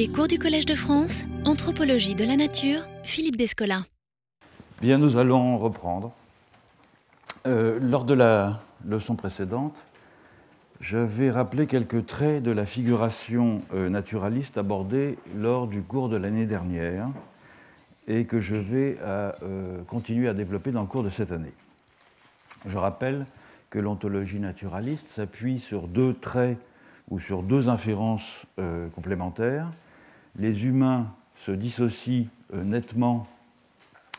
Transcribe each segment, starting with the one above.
Les cours du Collège de France, Anthropologie de la Nature, Philippe Descola. Bien, nous allons reprendre. Euh, lors de la leçon précédente, j'avais rappelé quelques traits de la figuration euh, naturaliste abordée lors du cours de l'année dernière et que je vais euh, continuer à développer dans le cours de cette année. Je rappelle que l'ontologie naturaliste s'appuie sur deux traits ou sur deux inférences complémentaires. Les humains se dissocient euh, nettement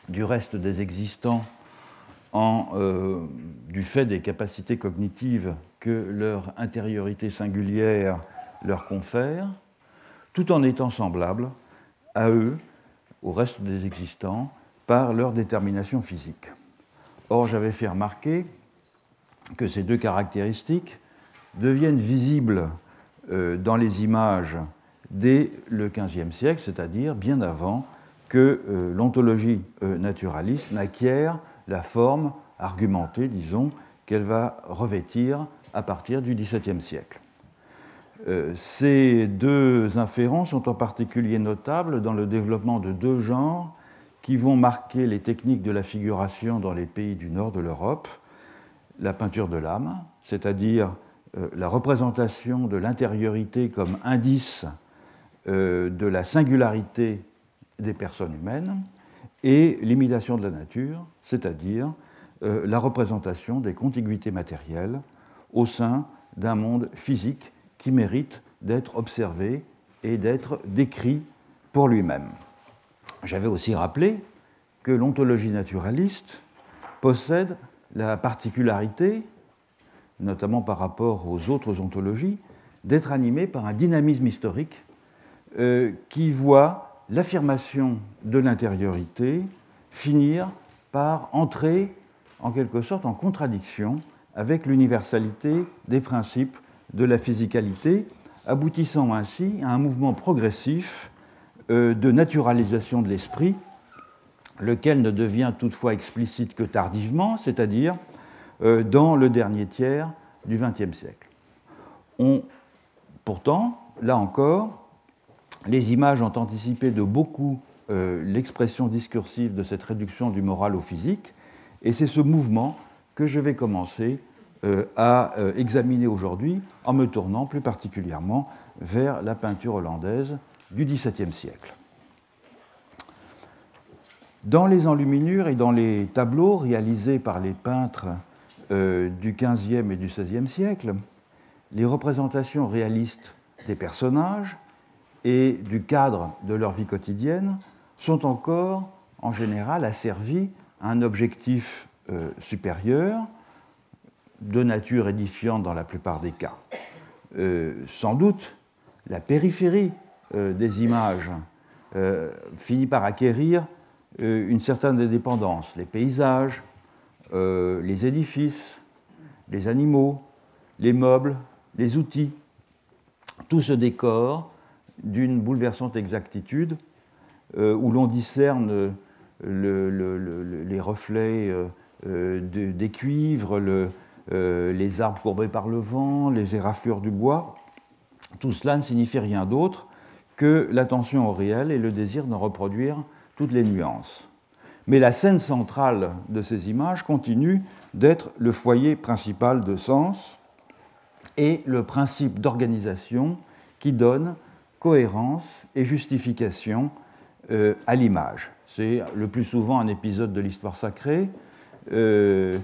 du reste des existants en, euh, du fait des capacités cognitives que leur intériorité singulière leur confère, tout en étant semblables à eux, au reste des existants, par leur détermination physique. Or, j'avais fait remarquer que ces deux caractéristiques deviennent visibles euh, dans les images dès le XVe siècle, c'est-à-dire bien avant que euh, l'ontologie euh, naturaliste n'acquiert la forme argumentée, disons, qu'elle va revêtir à partir du XVIIe siècle. Ces deux inférences sont en particulier notables dans le développement de deux genres qui vont marquer les techniques de la figuration dans les pays du nord de l'Europe, la peinture de l'âme, c'est-à-dire euh, la représentation de l'intériorité comme indice euh, de la singularité des personnes humaines, et l'imitation de la nature, c'est-à-dire euh, la représentation des contiguités matérielles au sein d'un monde physique qui mérite d'être observé et d'être décrit pour lui-même. J'avais aussi rappelé que l'ontologie naturaliste possède la particularité, notamment par rapport aux autres ontologies, d'être animée par un dynamisme historique euh, qui voit l'affirmation de l'intériorité finir par entrer en quelque sorte en contradiction avec l'universalité des principes de la physicalité, aboutissant ainsi à un mouvement progressif euh, de naturalisation de l'esprit lequel ne devient toutefois explicite que tardivement, c'est-à-dire euh, dans le dernier tiers du XXe siècle. pourtant, là encore, les images ont anticipé de beaucoup euh, l'expression discursive de cette réduction du moral au physique, et c'est ce mouvement que je vais commencer euh, à examiner aujourd'hui en me tournant plus particulièrement vers la peinture hollandaise du XVIIe siècle. Dans les enluminures et dans les tableaux réalisés par les peintres euh, du XVe et du XVIe siècle, les représentations réalistes des personnages et du cadre de leur vie quotidienne sont encore, en général, asservies à un objectif euh, supérieur, de nature édifiante dans la plupart des cas. Euh, sans doute, la périphérie des images finit par acquérir euh, une certaine indépendance. Les paysages, euh, les édifices, les animaux, les meubles, les outils, tout ce décor d'une bouleversante exactitude euh, où l'on discerne les reflets des cuivres, les arbres courbés par le vent, les éraflures du bois. Tout cela ne signifie rien d'autre que l'attention au réel et le désir d'en reproduire toutes les nuances. Mais la scène centrale de ces images continue d'être le foyer principal de sens et le principe d'organisation qui donne cohérence et justification euh, à l'image. C'est le plus souvent un épisode de l'histoire sacrée euh,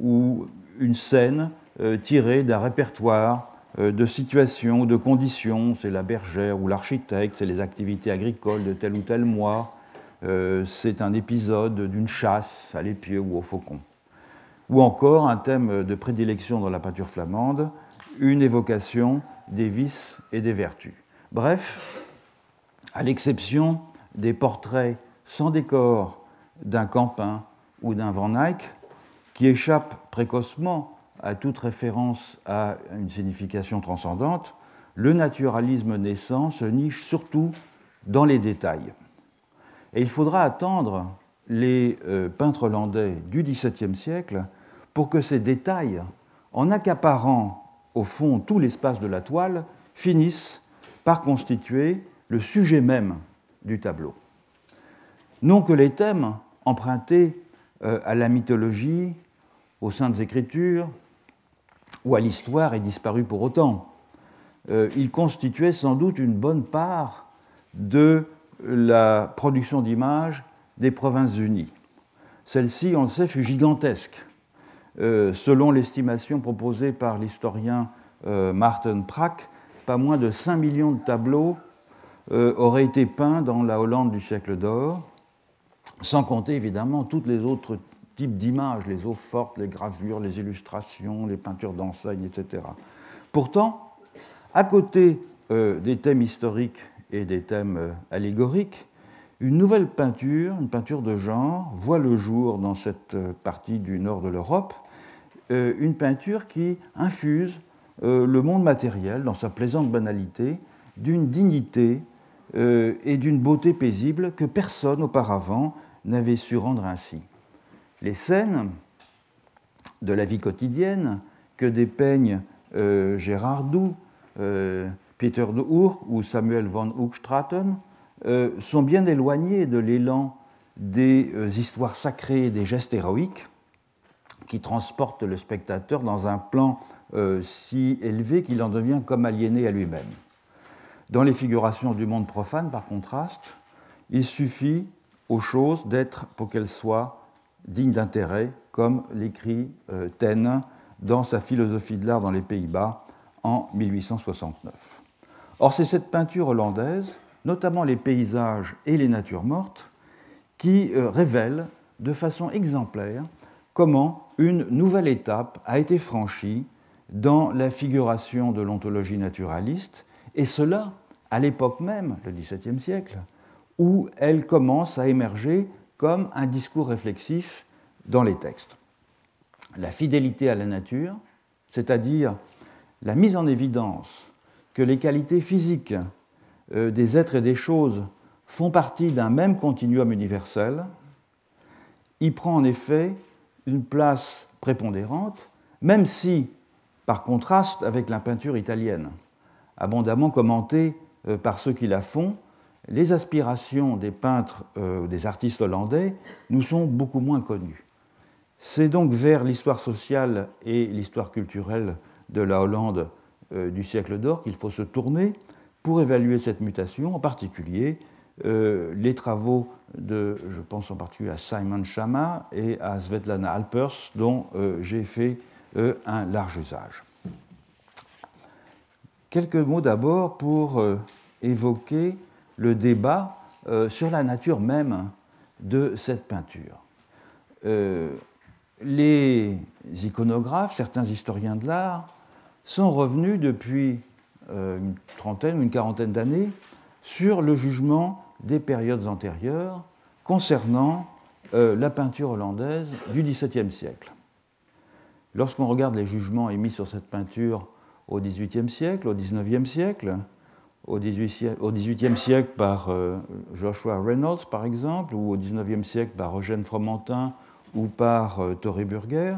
ou une scène euh, tirée d'un répertoire de situations, de conditions. C'est la bergère ou l'architecte, c'est les activités agricoles de tel ou tel mois, c'est un épisode d'une chasse à l'épieu ou au faucon. Ou encore un thème de prédilection dans la peinture flamande, une évocation des vices et des vertus. Bref, à l'exception des portraits sans décor d'un Campin ou d'un Van Eyck, qui échappent précocement à toute référence à une signification transcendante, le naturalisme naissant se niche surtout dans les détails. Et il faudra attendre les euh, peintres hollandais du XVIIe siècle pour que ces détails, en accaparant au fond tout l'espace de la toile, finissent par constituer le sujet même du tableau. Non que les thèmes empruntés euh, à la mythologie, aux saintes écritures ou à l'histoire aient disparu pour autant. Euh, ils constituaient sans doute une bonne part de la production d'images des Provinces-Unies. Celle-ci, on le sait, fut gigantesque. Euh, selon l'estimation proposée par l'historien Martin Prack, pas moins de 5 millions de tableaux auraient été peints dans la Hollande du siècle d'or, sans compter évidemment toutes les autres types d'images, les eaux fortes, les gravures, les illustrations, les peintures d'enseigne, etc. Pourtant, à côté euh, des thèmes historiques et des thèmes euh, allégoriques, une nouvelle peinture, une peinture de genre, voit le jour dans cette euh, partie du nord de l'Europe, une peinture qui infuse le monde matériel, dans sa plaisante banalité, d'une dignité et d'une beauté paisible que personne auparavant n'avait su rendre ainsi. Les scènes de la vie quotidienne que dépeignent euh, Gérard Doux, euh, Peter de Hour ou Samuel von Hoogstraten euh, sont bien éloignées de l'élan des histoires sacrées des gestes héroïques qui transportent le spectateur dans un plan si élevé qu'il en devient comme aliéné à lui-même. Dans les figurations du monde profane, par contraste, il suffit aux choses d'être, pour qu'elles soient dignes d'intérêt, comme l'écrit euh, Taine dans sa philosophie de l'art dans les Pays-Bas en 1869. Or, c'est cette peinture hollandaise, notamment les paysages et les natures mortes, qui euh, révèle de façon exemplaire comment une nouvelle étape a été franchie dans la figuration de l'ontologie naturaliste, et cela à l'époque même, le XVIIe siècle, où elle commence à émerger comme un discours réflexif dans les textes. La fidélité à la nature, c'est-à-dire la mise en évidence que les qualités physiques euh, des êtres et des choses font partie d'un même continuum universel, y prend en effet une place prépondérante, même si, par contraste avec la peinture italienne, abondamment commentée euh, par ceux qui la font, les aspirations des peintres, euh, des artistes hollandais, nous sont beaucoup moins connues. C'est donc vers l'histoire sociale et l'histoire culturelle de la Hollande euh, du siècle d'or qu'il faut se tourner pour évaluer cette mutation, en particulier les travaux de, je pense en particulier à Simon Chama et à Svetlana Alpers, dont j'ai fait un large usage. Quelques mots d'abord pour évoquer le débat euh, sur la nature même de cette peinture. Euh, les iconographes, certains historiens de l'art, sont revenus depuis euh, une trentaine ou une quarantaine d'années sur le jugement des périodes antérieures concernant la peinture hollandaise du XVIIe siècle. Lorsqu'on regarde les jugements émis sur cette peinture au XVIIIe siècle, au XIXe siècle, au XVIIIe siècle par euh, Joshua Reynolds, par exemple, ou au XIXe siècle par Eugène Fromentin ou par euh, Torrey Burger,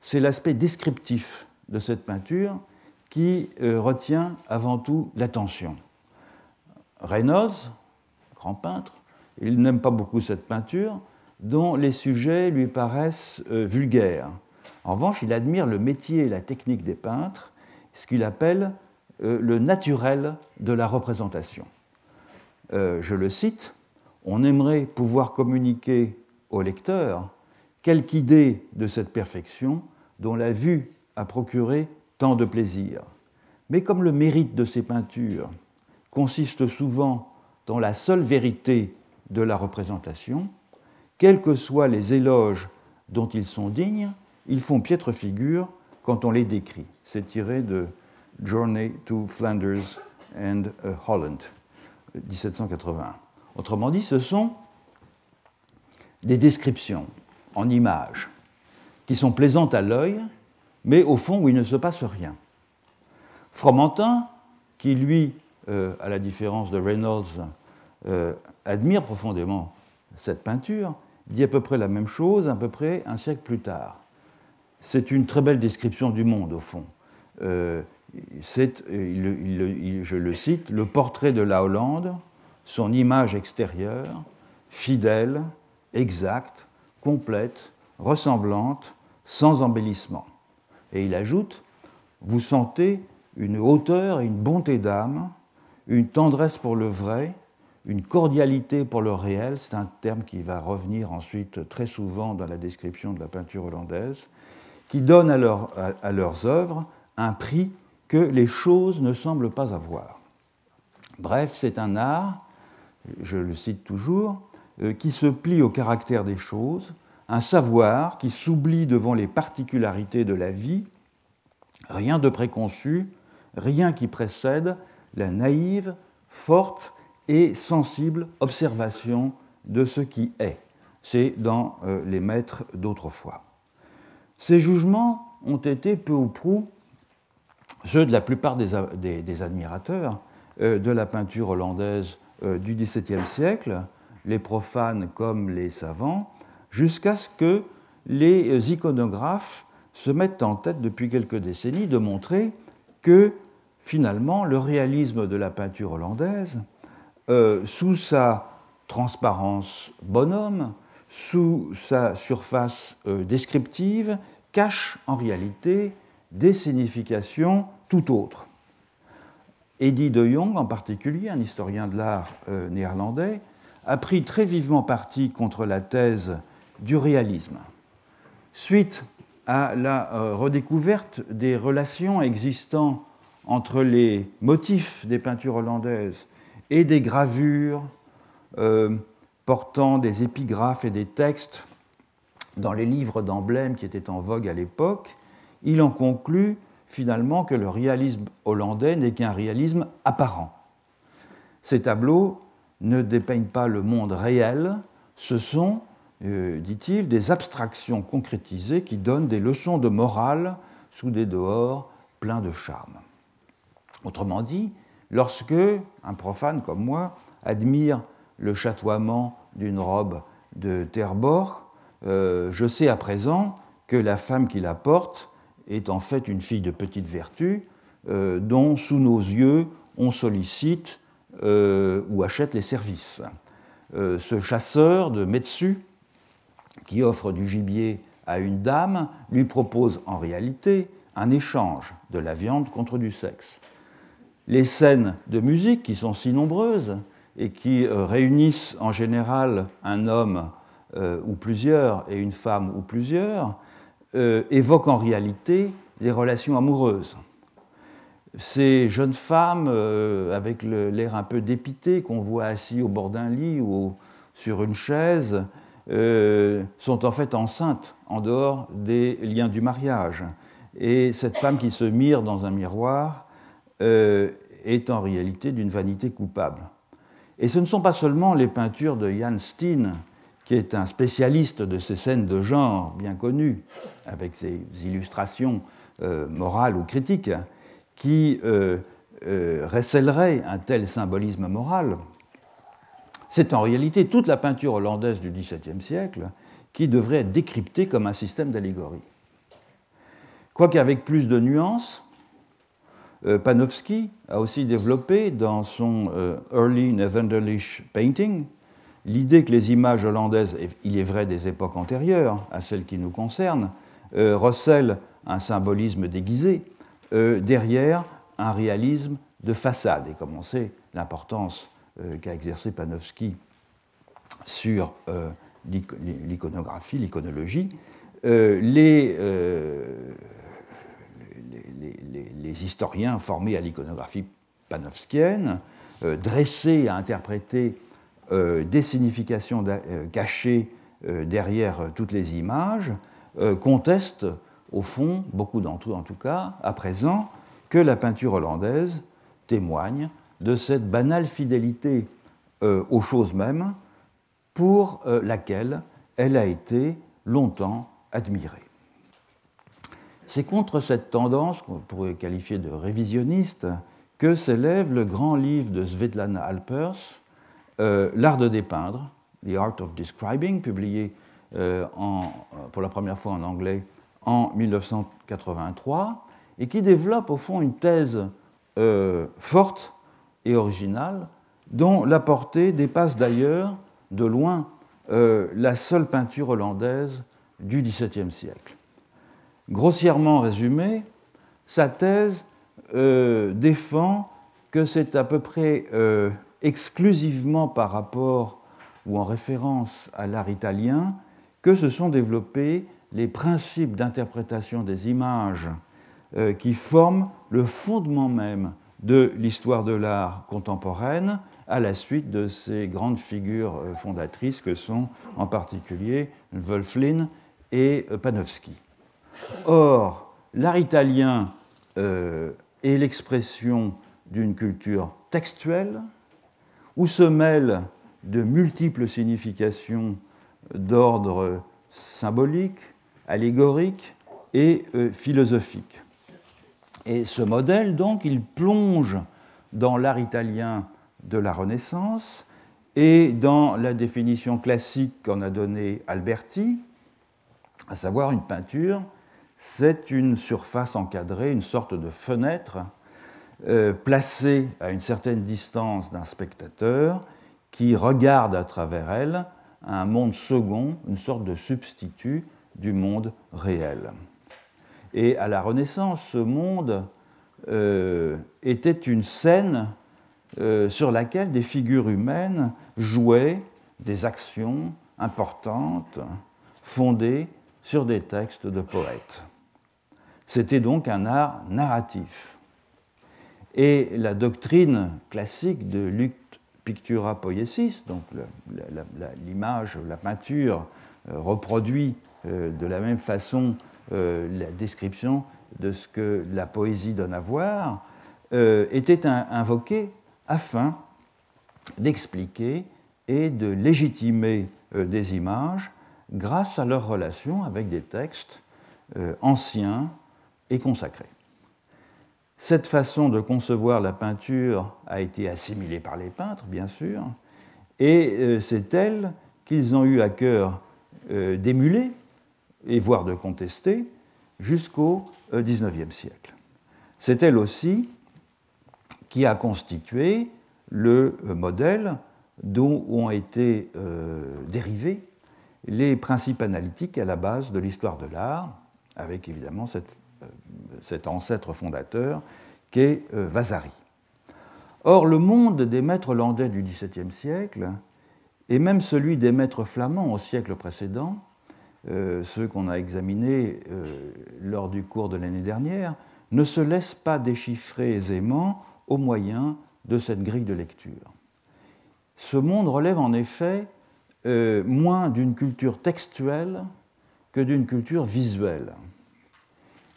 c'est l'aspect descriptif de cette peinture qui euh, retient avant tout l'attention. Reynolds, grand peintre, il n'aime pas beaucoup cette peinture, dont les sujets lui paraissent vulgaires. En revanche, il admire le métier et la technique des peintres, ce qu'il appelle euh, le naturel de la représentation. Euh, je le cite, on aimerait pouvoir communiquer au lecteur quelque idée de cette perfection dont la vue a procuré tant de plaisir. Mais comme le mérite de ces peintures consiste souvent dans la seule vérité de la représentation, quels que soient les éloges dont ils sont dignes, ils font piètre figure quand on les décrit. C'est tiré de Journey to Flanders and uh, Holland, 1781. Autrement dit, ce sont des descriptions en images qui sont plaisantes à l'œil, mais au fond où il ne se passe rien. Fromentin, qui lui, euh, à la différence de Reynolds, euh, admire profondément cette peinture, dit à peu près la même chose à peu près un siècle plus tard. C'est une très belle description du monde, au fond. c'est, je le cite, le portrait de la Hollande, son image extérieure, fidèle, exacte, complète, ressemblante, sans embellissement. Et il ajoute, vous sentez une hauteur et une bonté d'âme, une tendresse pour le vrai, une cordialité pour le réel, c'est un terme qui va revenir ensuite très souvent dans la description de la peinture hollandaise, qui donne à, à leurs œuvres un prix que les choses ne semblent pas avoir. Bref, c'est un art, je le cite toujours, euh, qui se plie au caractère des choses, un savoir qui s'oublie devant les particularités de la vie, rien de préconçu, rien qui précède la naïve, forte et sensible observation de ce qui est. C'est dans euh, les maîtres d'autrefois. Ces jugements ont été peu ou prou ceux de la plupart des, admirateurs euh, de la peinture hollandaise euh, du XVIIe siècle, les profanes comme les savants, jusqu'à ce que les iconographes se mettent en tête depuis quelques décennies de montrer que finalement le réalisme de la peinture hollandaise, euh, sous sa transparence bonhomme, sous sa surface descriptive, cache en réalité des significations tout autres. Eddie de Jong, en particulier, un historien de l'art euh, néerlandais, a pris très vivement parti contre la thèse du réalisme. Suite à la euh, redécouverte des relations existant entre les motifs des peintures hollandaises et des gravures euh, portant des épigraphes et des textes dans les livres d'emblèmes qui étaient en vogue à l'époque, il en conclut finalement que le réalisme hollandais n'est qu'un réalisme apparent. Ces tableaux ne dépeignent pas le monde réel, ce sont, euh, dit-il, des abstractions concrétisées qui donnent des leçons de morale sous des dehors pleins de charme. Autrement dit, lorsque un profane comme moi admire le chatoiement d'une robe de Terborg, euh, je sais à présent que la femme qui la porte est en fait une fille de petite vertu euh, dont, sous nos yeux, on sollicite euh, ou achète les services. Ce chasseur de Metsu, qui offre du gibier à une dame, lui propose en réalité un échange de la viande contre du sexe. Les scènes de musique, qui sont si nombreuses et qui réunissent en général un homme ou plusieurs et une femme ou plusieurs, euh, évoque en réalité des relations amoureuses. Ces jeunes femmes, euh, avec l'air un peu dépité qu'on voit assis au bord d'un lit ou sur une chaise, euh, sont en fait enceintes en dehors des liens du mariage. Et cette femme qui se mire dans un miroir est en réalité d'une vanité coupable. Et ce ne sont pas seulement les peintures de Jan Steen qui est un spécialiste de ces scènes de genre bien connues, avec ses illustrations euh, morales ou critiques, qui euh, euh un tel symbolisme moral. C'est en réalité toute la peinture hollandaise du XVIIe siècle qui devrait être décryptée comme un système d'allégorie. Quoique avec plus de nuances, Panofsky a aussi développé dans son Early Netherlandish Painting l'idée que les images hollandaises, il est vrai des époques antérieures à celles qui nous concernent, euh, recèlent un symbolisme déguisé euh, derrière un réalisme de façade. Et comme on sait l'importance euh, qu'a exercé Panofsky sur l'iconographie, l'iconologie, les, les, historiens formés à l'iconographie panofskienne, dressés à interpréter euh, des significations euh, cachées euh, derrière toutes les images, contestent, au fond, beaucoup d'entre eux en tout cas, à présent, que la peinture hollandaise témoigne de cette banale fidélité aux choses mêmes pour laquelle elle a été longtemps admirée. C'est contre cette tendance, qu'on pourrait qualifier de révisionniste, que s'élève le grand livre de Svetlana Alpers, euh, L'art de dépeindre, The Art of Describing, publié euh, pour la première fois en anglais en 1983, et qui développe au fond une thèse forte et originale dont la portée dépasse d'ailleurs de loin la seule peinture hollandaise du XVIIe siècle. Grossièrement résumé, sa thèse défend que c'est à peu près exclusivement par rapport ou en référence à l'art italien que se sont développés les principes d'interprétation des images euh, qui forment le fondement même de l'histoire de l'art contemporaine à la suite de ces grandes figures euh, fondatrices que sont en particulier Wolflin et euh, Panofsky. Or, l'art italien est l'expression d'une culture textuelle où se mêlent de multiples significations d'ordre symbolique, allégorique et euh, philosophique. Et ce modèle, donc, il plonge dans l'art italien de la Renaissance et dans la définition classique qu'en a donnée Alberti, à savoir une peinture, c'est une surface encadrée, une sorte de fenêtre euh, placée à une certaine distance d'un spectateur qui regarde à travers elle un monde second, une sorte de substitut du monde réel. Et à la Renaissance, ce monde euh, était une scène euh, sur laquelle des figures humaines jouaient des actions importantes fondées sur des textes de poètes. C'était donc un art narratif. Et la doctrine classique de Luc Pictura Poiesis, donc l'image, la, peinture euh, reproduit euh, de la même façon euh, la description de ce que la poésie donne à voir, était invoquée afin d'expliquer et de légitimer des images grâce à leur relation avec des textes anciens et consacrés. Cette façon de concevoir la peinture a été assimilée par les peintres, bien sûr, et euh, c'est elle qu'ils ont eu à cœur euh, d'émuler et voire de contester jusqu'au XIXe euh, siècle. C'est elle aussi qui a constitué le modèle dont ont été dérivés les principes analytiques à la base de l'histoire de l'art, avec évidemment cette cet ancêtre fondateur qu'est euh, Vasari. Or, le monde des maîtres hollandais du XVIIe siècle, et même celui des maîtres flamands au siècle précédent, euh, ceux qu'on a examinés euh, lors du cours de l'année dernière, ne se laissent pas déchiffrer aisément au moyen de cette grille de lecture. Ce monde relève en effet moins d'une culture textuelle que d'une culture visuelle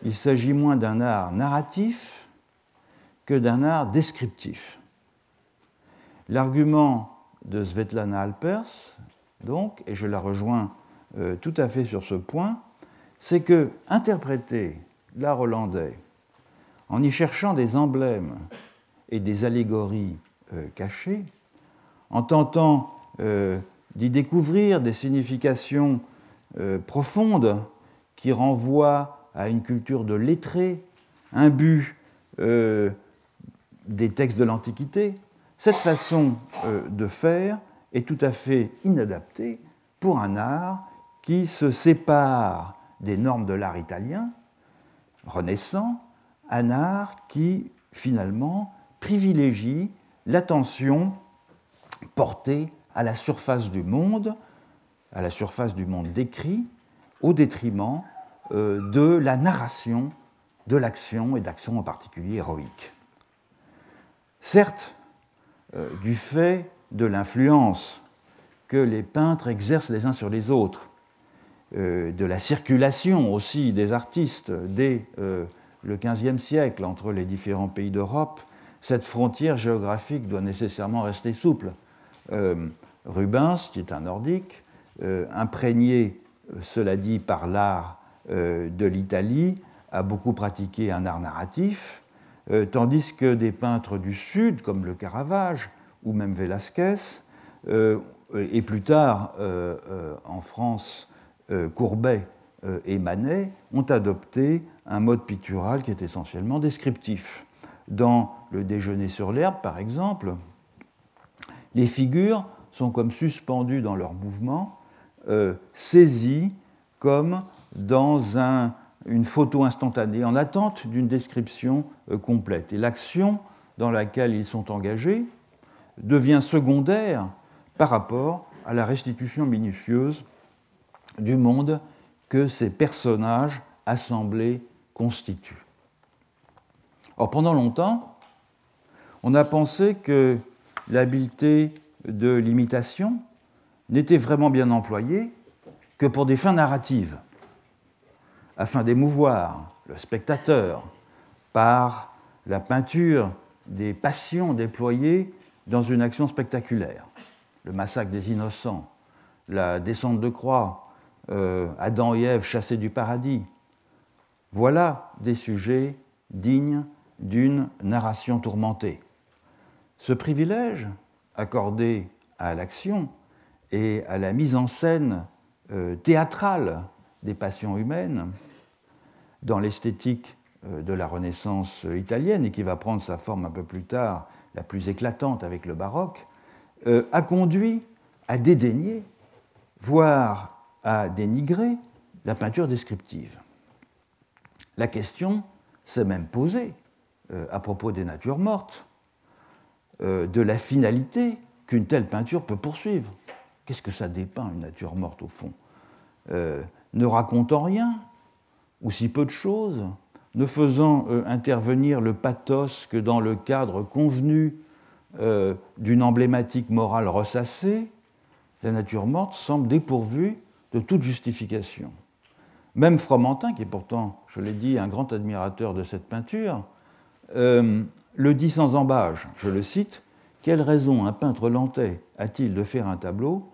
il s'agit moins d'un art narratif que d'un art descriptif. L'argument de Svetlana Alpers, donc, et je la rejoins euh, tout à fait sur ce point, c'est que interpréter l'art hollandais en y cherchant des emblèmes et des allégories euh, cachées, en tentant euh, d'y découvrir des significations profondes qui renvoient à une culture de lettrés, but euh, des textes de l'Antiquité, cette façon euh, de faire est tout à fait inadaptée pour un art qui se sépare des normes de l'art italien, renaissant, un art qui finalement privilégie l'attention portée à la surface du monde, à la surface du monde décrit, au détriment de la narration de l'action et d'action en particulier héroïque. Certes, euh, du fait de l'influence que les peintres exercent les uns sur les autres, euh, de la circulation aussi des artistes dès le XVe siècle entre les différents pays d'Europe, cette frontière géographique doit nécessairement rester souple. Rubens, qui est un nordique, imprégné, cela dit, par l'art euh, de l'Italie a beaucoup pratiqué un art narratif, euh, tandis que des peintres du Sud, comme le Caravage ou même Velázquez, euh, et plus tard en France, Courbet et Manet ont adopté un mode pictural qui est essentiellement descriptif. Dans le déjeuner sur l'herbe, par exemple, les figures sont comme suspendues dans leur mouvement, saisies comme dans un, une photo instantanée, en attente d'une description complète. Et l'action dans laquelle ils sont engagés devient secondaire par rapport à la restitution minutieuse du monde que ces personnages assemblés constituent. Or, pendant longtemps, on a pensé que l'habileté de l'imitation n'était vraiment bien employée que pour des fins narratives, afin d'émouvoir le spectateur par la peinture des passions déployées dans une action spectaculaire. Le massacre des innocents, la descente de croix, euh, Adam et Ève chassés du paradis. Voilà des sujets dignes d'une narration tourmentée. Ce privilège accordé à l'action et à la mise en scène euh, théâtrale des passions humaines dans l'esthétique euh, de la Renaissance italienne et qui va prendre sa forme un peu plus tard, la plus éclatante avec le baroque, euh, a conduit à dédaigner, voire à dénigrer la peinture descriptive. La question s'est même posée euh, à propos des natures mortes, de la finalité qu'une telle peinture peut poursuivre. Qu'est-ce que ça dépeint, une nature morte, au fond? Ne racontant rien, ou si peu de choses, ne faisant euh, intervenir le pathos que dans le cadre convenu euh, d'une emblématique morale ressassée, la nature morte semble dépourvue de toute justification. Même Fromentin, qui est pourtant, je l'ai dit, un grand admirateur de cette peinture, euh, le dit sans embâge, je le cite, Quelle raison un peintre lentais a-t-il de faire un tableau?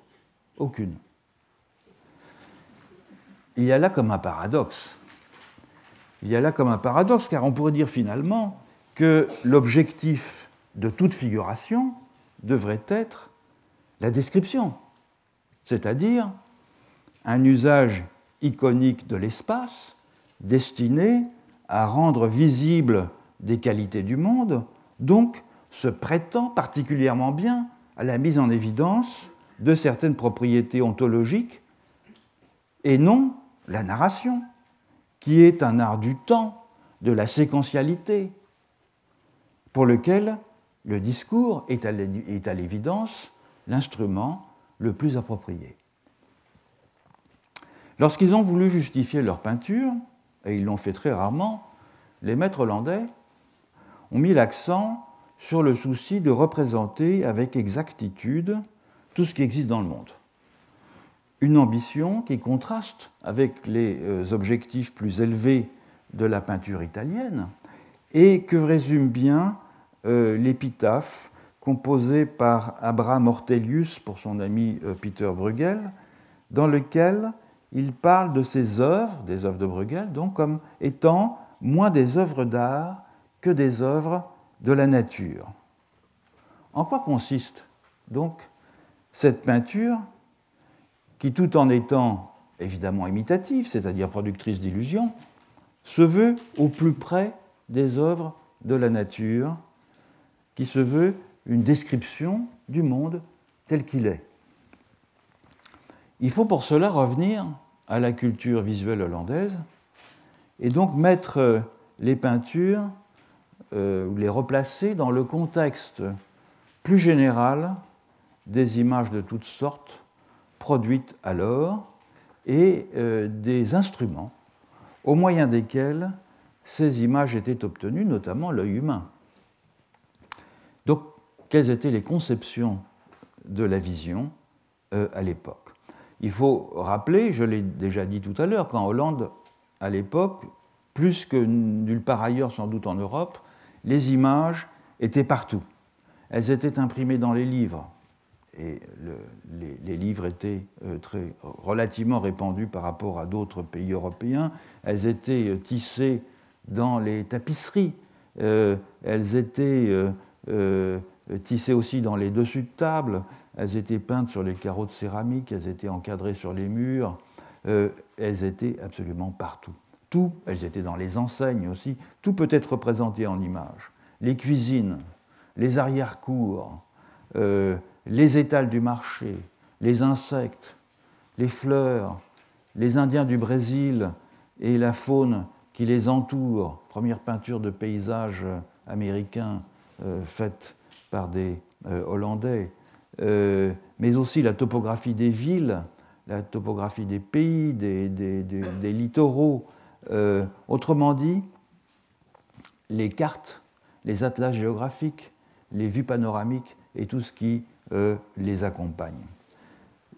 Aucune. Il y a là comme un paradoxe il y a là comme un paradoxe, car on pourrait dire finalement que l'objectif de toute figuration devrait être la description, c'est-à-dire un usage iconique de l'espace destiné à rendre visibles des qualités du monde, donc se prêtant particulièrement bien à la mise en évidence de certaines propriétés ontologiques et non la narration qui est un art du temps, de la séquentialité, pour lequel le discours est à l'évidence l'instrument le plus approprié. Lorsqu'ils ont voulu justifier leur peinture, et ils l'ont fait très rarement, les maîtres hollandais ont mis l'accent sur le souci de représenter avec exactitude tout ce qui existe dans le monde une ambition qui contraste avec les euh, objectifs plus élevés de la peinture italienne et que résume bien euh, l'épitaphe composée par Abraham Ortelius pour son ami euh, Peter Bruegel, dans lequel il parle de ses œuvres, des œuvres de Bruegel, donc comme étant moins des œuvres d'art que des œuvres de la nature. En quoi consiste donc cette peinture qui, tout en étant évidemment imitative, c'est-à-dire productrice d'illusions, se veut au plus près des œuvres de la nature, qui se veut une description du monde tel qu'il est. Il faut pour cela revenir à la culture visuelle hollandaise et donc mettre les peintures euh, les replacer dans le contexte plus général des images de toutes sortes produites alors et euh, des instruments au moyen desquels ces images étaient obtenues, notamment l'œil humain. Donc, quelles étaient les conceptions de la vision euh, à l'époque? Il faut rappeler, je l'ai déjà dit tout à l'heure, qu'en Hollande, à l'époque, plus que nulle part ailleurs sans doute en Europe, les images étaient partout. Elles étaient imprimées dans les livres, et les, livres étaient euh, très, relativement répandus par rapport à d'autres pays européens. Elles étaient euh, tissées dans les tapisseries, euh, elles étaient tissées aussi dans les dessus de table, elles étaient peintes sur les carreaux de céramique, elles étaient encadrées sur les murs. elles étaient absolument partout. Tout, elles étaient dans les enseignes aussi, tout peut être représenté en images. Les cuisines, les arrière-cours, les étals du marché, les insectes, les fleurs, les Indiens du Brésil et la faune qui les entoure, première peinture de paysage américain euh, faite par des euh, Hollandais, euh, mais aussi la topographie des villes, la topographie des pays, des littoraux. autrement dit, les cartes, les atlas géographiques, les vues panoramiques et tout ce qui les accompagne.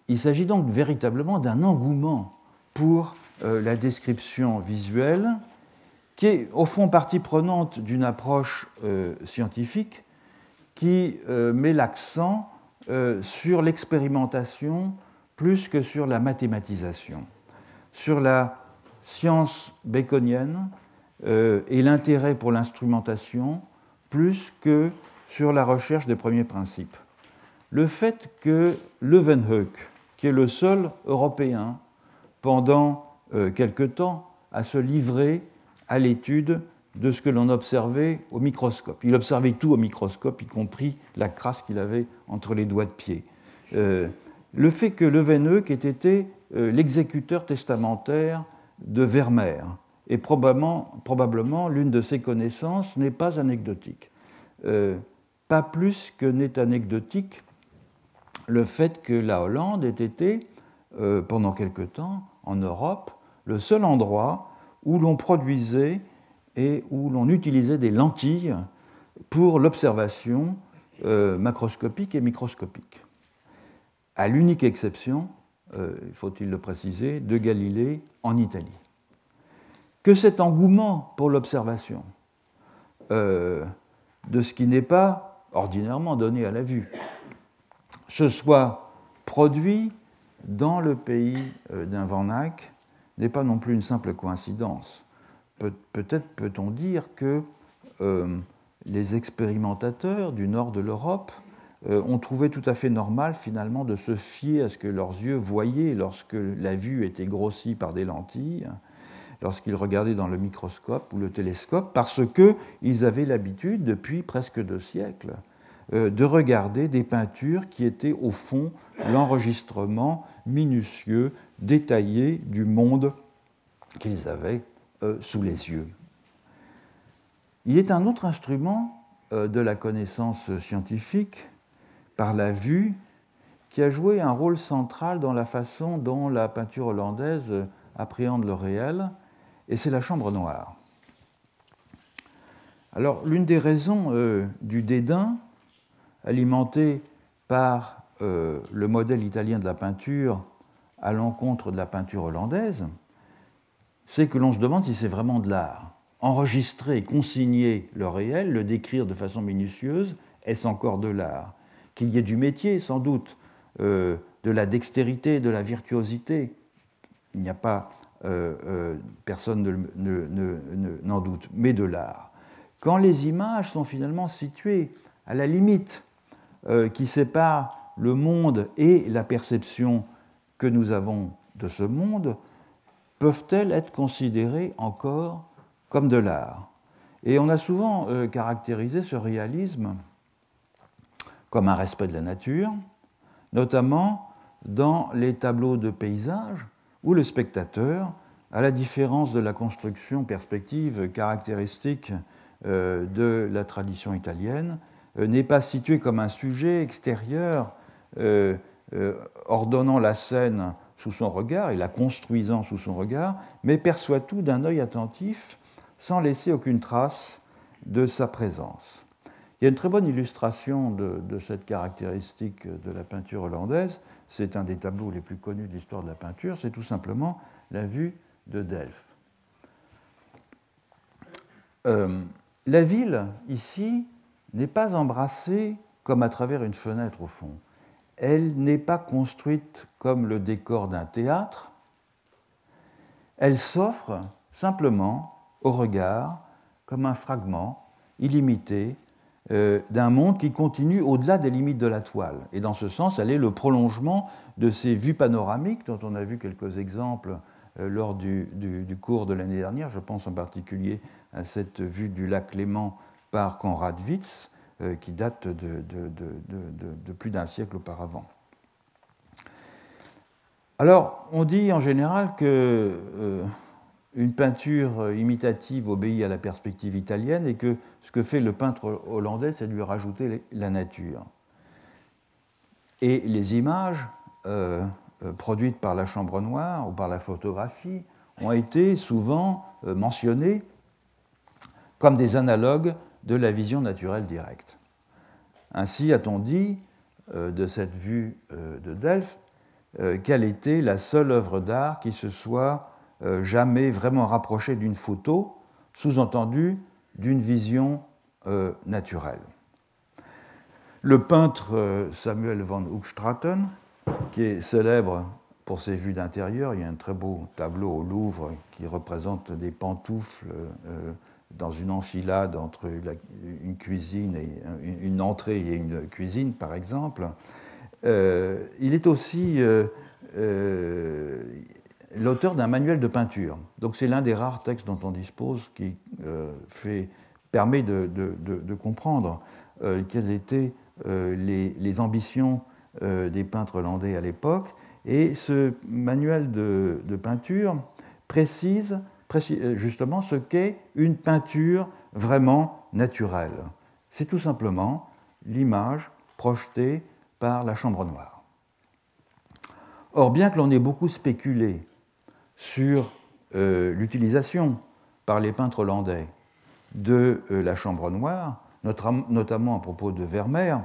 Il s'agit donc véritablement d'un engouement pour euh, la description visuelle, qui est au fond partie prenante d'une approche euh, scientifique qui euh, met l'accent sur l'expérimentation plus que sur la mathématisation, sur la science baconienne et l'intérêt pour l'instrumentation plus que sur la recherche des premiers principes. Le fait que Leeuwenhoek, qui est le seul Européen pendant euh, quelque temps à se livrer à l'étude de ce que l'on observait au microscope. Il observait tout au microscope, y compris la crasse qu'il avait entre les doigts de pied. Euh, le fait que Leeuwenhoek ait été euh, l'exécuteur testamentaire de Vermeer et probablement, probablement l'une de ses connaissances n'est pas anecdotique. pas plus que n'est anecdotique le fait que la Hollande ait été, pendant quelque temps, en Europe, le seul endroit où l'on produisait et où l'on utilisait des lentilles pour l'observation euh, macroscopique et microscopique. À l'unique exception, euh, faut-il le préciser, de Galilée en Italie. Que cet engouement pour l'observation euh, de ce qui n'est pas ordinairement donné à la vue se soit produit dans le pays d'un Vannac n'est pas non plus une simple coïncidence. Peut-être peut-on dire que euh, les expérimentateurs du nord de l'Europe euh, ont trouvé tout à fait normal finalement de se fier à ce que leurs yeux voyaient lorsque la vue était grossie par des lentilles, lorsqu'ils regardaient dans le microscope ou le télescope, parce qu'ils avaient l'habitude, depuis presque deux siècles, euh, de regarder des peintures qui étaient au fond l'enregistrement minutieux détaillé du monde qu'ils avaient euh, sous les yeux. Il est un autre instrument euh, de la connaissance scientifique, par la vue, qui a joué un rôle central dans la façon dont la peinture hollandaise appréhende le réel, et c'est la chambre noire. Alors, l'une des raisons euh, du dédain, alimenté par le modèle italien de la peinture à l'encontre de la peinture hollandaise, c'est que l'on se demande si c'est vraiment de l'art. Enregistrer, consigner le réel, le décrire de façon minutieuse, est-ce encore de l'art? Qu'il y ait du métier, sans doute, euh, de la dextérité, de la virtuosité, il n'y a pas, euh, euh, personne n'en doute, mais de l'art. Quand les images sont finalement situées à la limite qui sépare le monde et la perception que nous avons de ce monde peuvent-elles être considérées encore comme de l'art? Et on a souvent euh, caractérisé ce réalisme comme un respect de la nature, notamment dans les tableaux de paysages où le spectateur, à la différence de la construction perspective caractéristique euh, de la tradition italienne, euh, n'est pas situé comme un sujet extérieur euh, ordonnant la scène sous son regard et la construisant sous son regard, mais perçoit tout d'un œil attentif sans laisser aucune trace de sa présence. Il y a une très bonne illustration de, cette caractéristique de la peinture hollandaise. C'est un des tableaux les plus connus de l'histoire de la peinture. C'est tout simplement la vue de Delft. Euh, la ville, ici, n'est pas embrassée comme à travers une fenêtre, au fond elle n'est pas construite comme le décor d'un théâtre, elle s'offre simplement au regard comme un fragment illimité d'un monde qui continue au-delà des limites de la toile. Et dans ce sens, elle est le prolongement de ces vues panoramiques dont on a vu quelques exemples lors du, cours de l'année dernière. Je pense en particulier à cette vue du lac Léman par Konrad Witz, qui date de plus d'un siècle auparavant. Alors, on dit en général que euh, une peinture imitative obéit à la perspective italienne et que ce que fait le peintre hollandais, c'est de lui rajouter la nature. Et les images euh, euh, produites par la chambre noire ou par la photographie ont été souvent mentionnées comme des analogues de la vision naturelle directe. Ainsi a-t-on dit de cette vue de Delft euh, quelle était la seule œuvre d'art qui se soit euh, jamais vraiment rapprochée d'une photo, sous-entendu d'une vision euh, naturelle. Le peintre Samuel van Hoogstraten, qui est célèbre pour ses vues d'intérieur, il y a un très beau tableau au Louvre qui représente des pantoufles dans une enfilade entre une cuisine et une entrée et une cuisine, par exemple. Euh, il est aussi euh, euh, l'auteur d'un manuel de peinture. Donc c'est l'un des rares textes dont on dispose qui permet de, comprendre quelles étaient les, ambitions des peintres hollandais à l'époque. Et ce manuel de, peinture précise justement ce qu'est une peinture vraiment naturelle. C'est tout simplement l'image projetée par la Chambre noire. Or, bien que l'on ait beaucoup spéculé sur euh, l'utilisation par les peintres hollandais de euh, la Chambre noire, notamment à propos de Vermeer,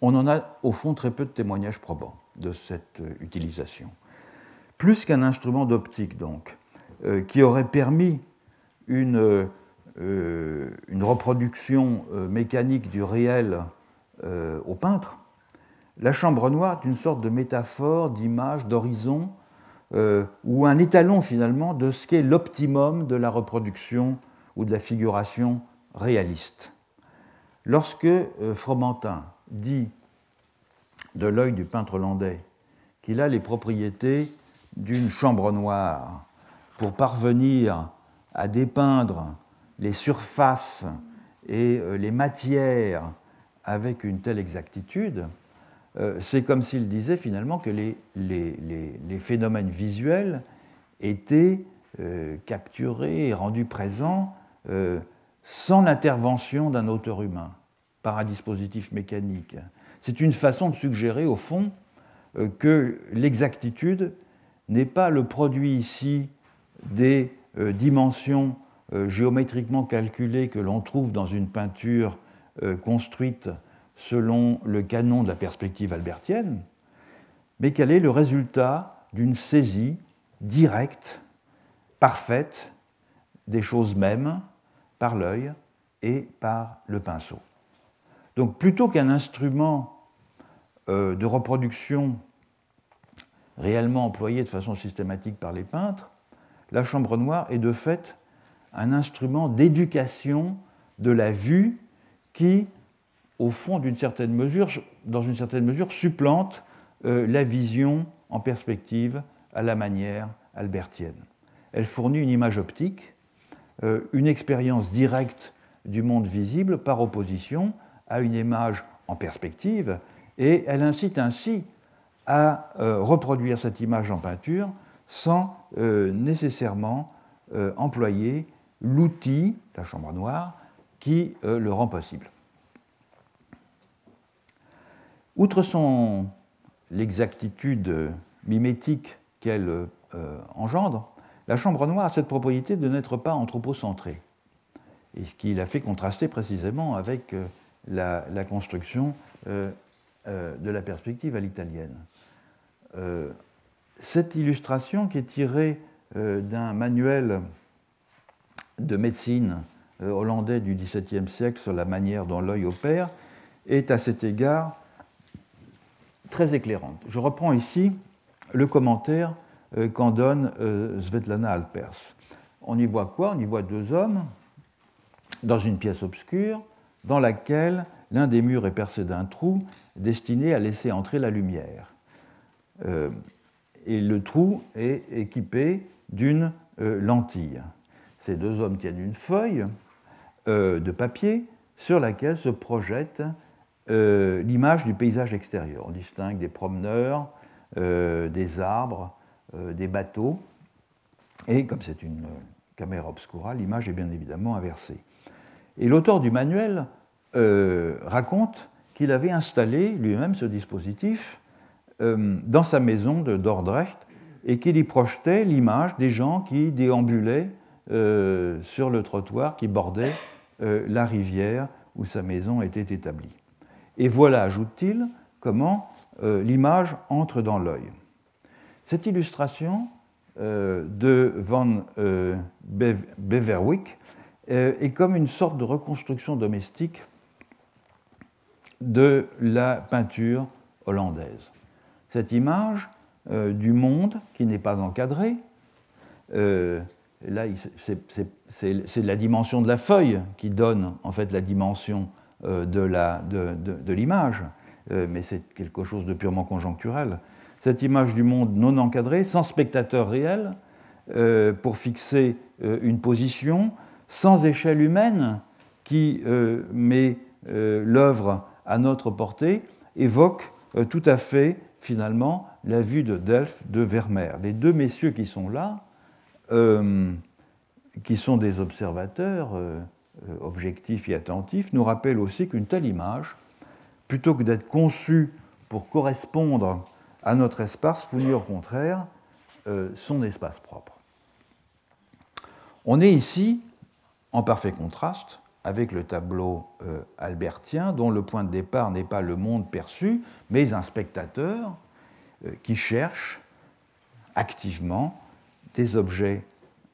on en a au fond très peu de témoignages probants de cette euh, utilisation. Plus qu'un instrument d'optique, donc, qui aurait permis une, une reproduction mécanique du réel euh, au peintre, la chambre noire est une sorte de métaphore, d'image, d'horizon, euh, ou un étalon finalement de ce qu'est l'optimum de la reproduction ou de la figuration réaliste. Lorsque euh, Fromentin dit de l'œil du peintre hollandais qu'il a les propriétés d'une chambre noire pour parvenir à dépeindre les surfaces et les matières avec une telle exactitude, euh, c'est comme s'il disait finalement que les, phénomènes visuels étaient euh, capturés et rendus présents euh, sans l'intervention d'un auteur humain, par un dispositif mécanique. C'est une façon de suggérer, au fond, que l'exactitude n'est pas le produit ici des dimensions géométriquement calculées que l'on trouve dans une peinture euh, construite selon le canon de la perspective albertienne, mais quel est le résultat d'une saisie directe, parfaite, des choses mêmes par l'œil et par le pinceau. Donc plutôt qu'un instrument euh, de reproduction réellement employé de façon systématique par les peintres, la chambre noire est de fait un instrument d'éducation de la vue qui, au fond, d'une certaine mesure, dans une certaine mesure, supplante euh, la vision en perspective à la manière albertienne. Elle fournit une image optique, euh, une expérience directe du monde visible par opposition à une image en perspective, et elle incite ainsi à euh, reproduire cette image en peinture sans nécessairement employer l'outil, la chambre noire, qui euh, le rend possible. Outre son l'exactitude mimétique qu'elle euh, engendre, la chambre noire a cette propriété de n'être pas anthropocentrée, et ce qui l'a fait contraster précisément avec euh, la, construction de la perspective à l'italienne. Cette illustration, qui est tirée d'un manuel de médecine euh, hollandais du XVIIe siècle sur la manière dont l'œil opère, est à cet égard très éclairante. Je reprends ici le commentaire euh, qu'en donne euh, Svetlana Alpers. On y voit quoi? On y voit deux hommes dans une pièce obscure, dans laquelle l'un des murs est percé d'un trou destiné à laisser entrer la lumière. Euh, et le trou est équipé d'une euh, lentille. Ces deux hommes tiennent une feuille euh, de papier sur laquelle se projette l'image du paysage extérieur. On distingue des promeneurs, des arbres, des bateaux. Et comme c'est une caméra obscura, l'image est bien évidemment inversée. Et l'auteur du manuel raconte qu'il avait installé lui-même ce dispositif euh, dans sa maison de Dordrecht et qu'il y projetait l'image des gens qui déambulaient euh, sur le trottoir qui bordait euh, la rivière où sa maison était établie. Et voilà, ajoute-t-il, comment l'image entre dans l'œil. Cette illustration de Van Beverwyck est comme une sorte de reconstruction domestique de la peinture hollandaise. Cette image euh, du monde qui n'est pas encadré, euh, là c'est la dimension de la feuille qui donne en fait la dimension euh, de l'image, mais c'est quelque chose de purement conjoncturel. Cette image du monde non encadré, sans spectateur réel, pour fixer une position, sans échelle humaine qui met l'œuvre à notre portée évoque tout à fait, finalement, la vue de Delphes de Vermeer. Les deux messieurs qui sont là, euh, qui sont des observateurs euh, objectifs et attentifs, nous rappellent aussi qu'une telle image, plutôt que d'être conçue pour correspondre à notre espace, fournit au contraire son espace propre. On est ici en parfait contraste avec le tableau euh, albertien, dont le point de départ n'est pas le monde perçu, mais un spectateur euh, qui cherche activement des objets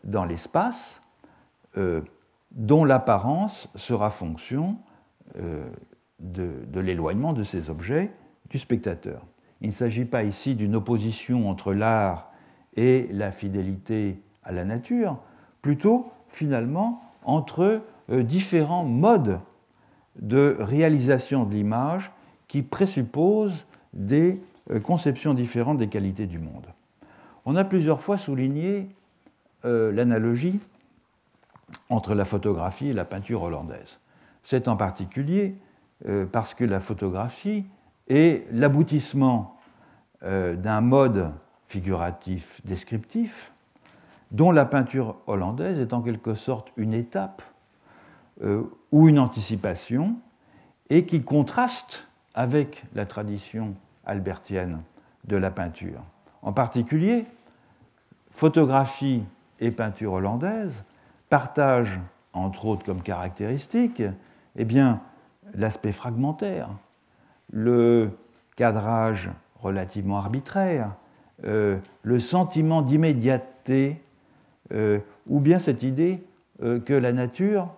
dans l'espace euh, dont l'apparence sera fonction de, l'éloignement de ces objets du spectateur. Il ne s'agit pas ici d'une opposition entre l'art et la fidélité à la nature, plutôt finalement entre différents modes de réalisation de l'image qui présupposent des euh, conceptions différentes des qualités du monde. On a plusieurs fois souligné euh, l'analogie entre la photographie et la peinture hollandaise. C'est en particulier parce que la photographie est l'aboutissement d'un mode figuratif descriptif dont la peinture hollandaise est en quelque sorte une étape euh, ou une anticipation, et qui contraste avec la tradition albertienne de la peinture. En particulier, photographie et peinture hollandaise partagent, entre autres comme caractéristique, eh bien, l'aspect fragmentaire, le cadrage relativement arbitraire, euh, le sentiment d'immédiateté, euh, ou bien cette idée que la nature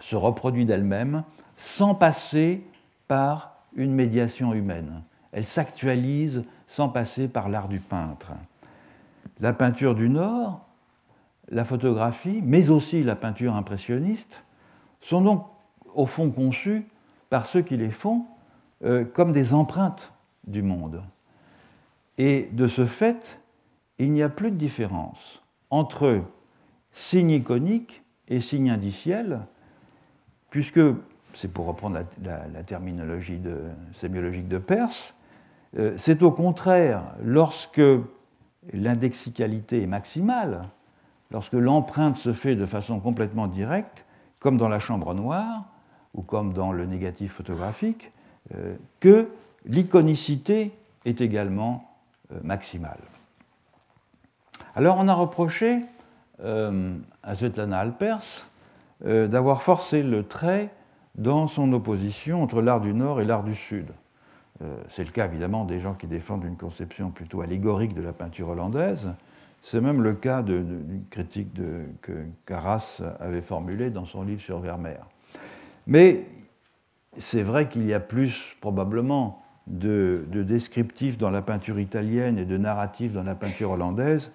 se reproduit d'elle-même sans passer par une médiation humaine. Elle s'actualise sans passer par l'art du peintre. La peinture du Nord, la photographie, mais aussi la peinture impressionniste, sont donc au fond conçues par ceux qui les font euh, comme des empreintes du monde. Et de ce fait, il n'y a plus de différence entre signe iconique et signe indiciel, puisque, c'est pour reprendre la, terminologie de, sémiologique de Perse, euh, c'est au contraire lorsque l'indexicalité est maximale, lorsque l'empreinte se fait de façon complètement directe, comme dans la chambre noire ou comme dans le négatif photographique, euh, que l'iconicité est également euh, maximale. Alors on a reproché à Svetlana Alpers euh, d'avoir forcé le trait dans son opposition entre l'art du Nord et l'art du Sud. Euh, c'est le cas évidemment des gens qui défendent une conception plutôt allégorique de la peinture hollandaise. C'est même le cas d'une critique que Carras avait formulée dans son livre sur Vermeer. Mais c'est vrai qu'il y a plus probablement de, de descriptifs dans la peinture italienne et de narratifs dans la peinture hollandaise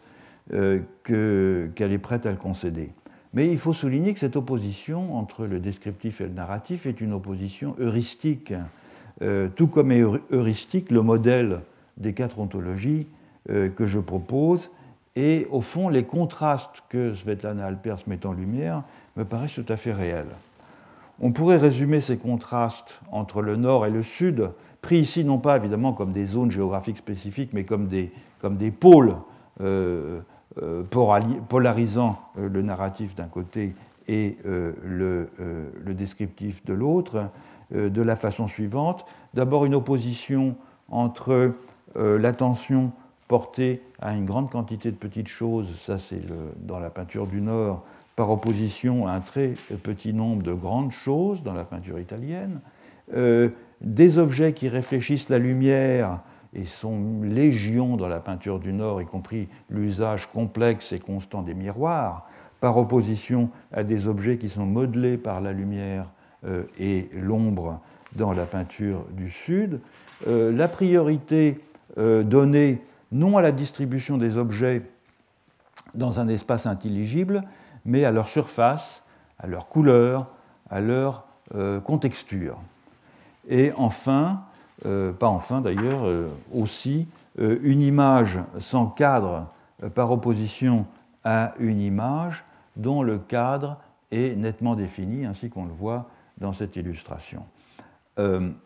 euh, qu'elle est prête à le concéder. Mais il faut souligner que cette opposition entre le descriptif et le narratif est une opposition heuristique, euh, tout comme est heuristique le modèle des quatre ontologies euh, que je propose. Et au fond, les contrastes que Svetlana Alpers met en lumière me paraissent tout à fait réels. On pourrait résumer ces contrastes entre le nord et le sud, pris ici non pas évidemment comme des zones géographiques spécifiques, mais comme des, comme des pôles euh, polarisant euh, le narratif d'un côté et le, le, descriptif de l'autre, de la façon suivante. D'abord une opposition entre l'attention portée à une grande quantité de petites choses, ça c'est dans la peinture du Nord, par opposition à un très petit nombre de grandes choses dans la peinture italienne, des objets qui réfléchissent la lumière et sont légion dans la peinture du Nord, y compris l'usage complexe et constant des miroirs, par opposition à des objets qui sont modelés par la lumière euh, et l'ombre dans la peinture du Sud. Euh, la priorité euh, donnée non à la distribution des objets dans un espace intelligible, mais à leur surface, à leur couleur, à leur contexture. Et enfin, pas enfin d'ailleurs, euh, aussi euh, une image sans cadre par opposition à une image dont le cadre est nettement défini, ainsi qu'on le voit dans cette illustration.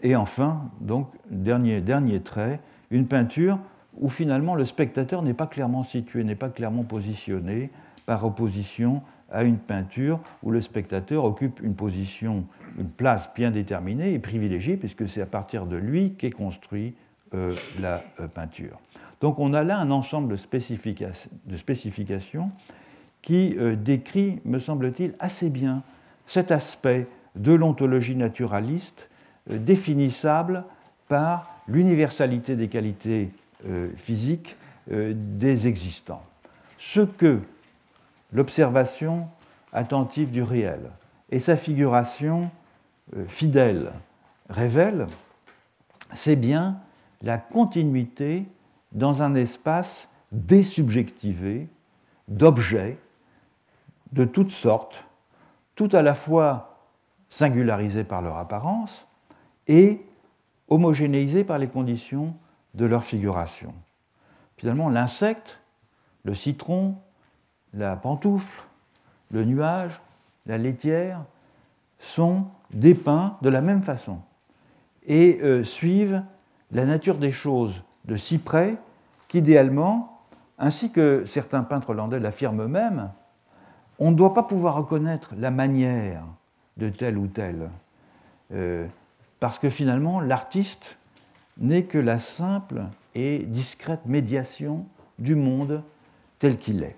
et enfin, donc, dernier, dernier trait, une peinture où finalement le spectateur n'est pas clairement situé, n'est pas clairement positionné par opposition à une peinture où le spectateur occupe une position, une place bien déterminée et privilégiée, puisque c'est à partir de lui qu'est construite euh, la euh, peinture. Donc on a là un ensemble de, spécifications qui euh, décrit, me semble-t-il, assez bien cet aspect de l'ontologie naturaliste définissable par l'universalité des qualités physiques des existants. Ce que l'observation attentive du réel et sa figuration euh, fidèle révèle, c'est bien la continuité dans un espace désubjectivé d'objets de toutes sortes, tout à la fois singularisés par leur apparence et homogénéisés par les conditions de leur figuration. Finalement, l'insecte, le citron, la pantoufle, le nuage, la laitière sont dépeints de la même façon et euh, suivent la nature des choses de si près qu'idéalement, ainsi que certains peintres hollandais l'affirment eux-mêmes, on ne doit pas pouvoir reconnaître la manière de tel ou tel, euh, parce que finalement, l'artiste n'est que la simple et discrète médiation du monde tel qu'il est.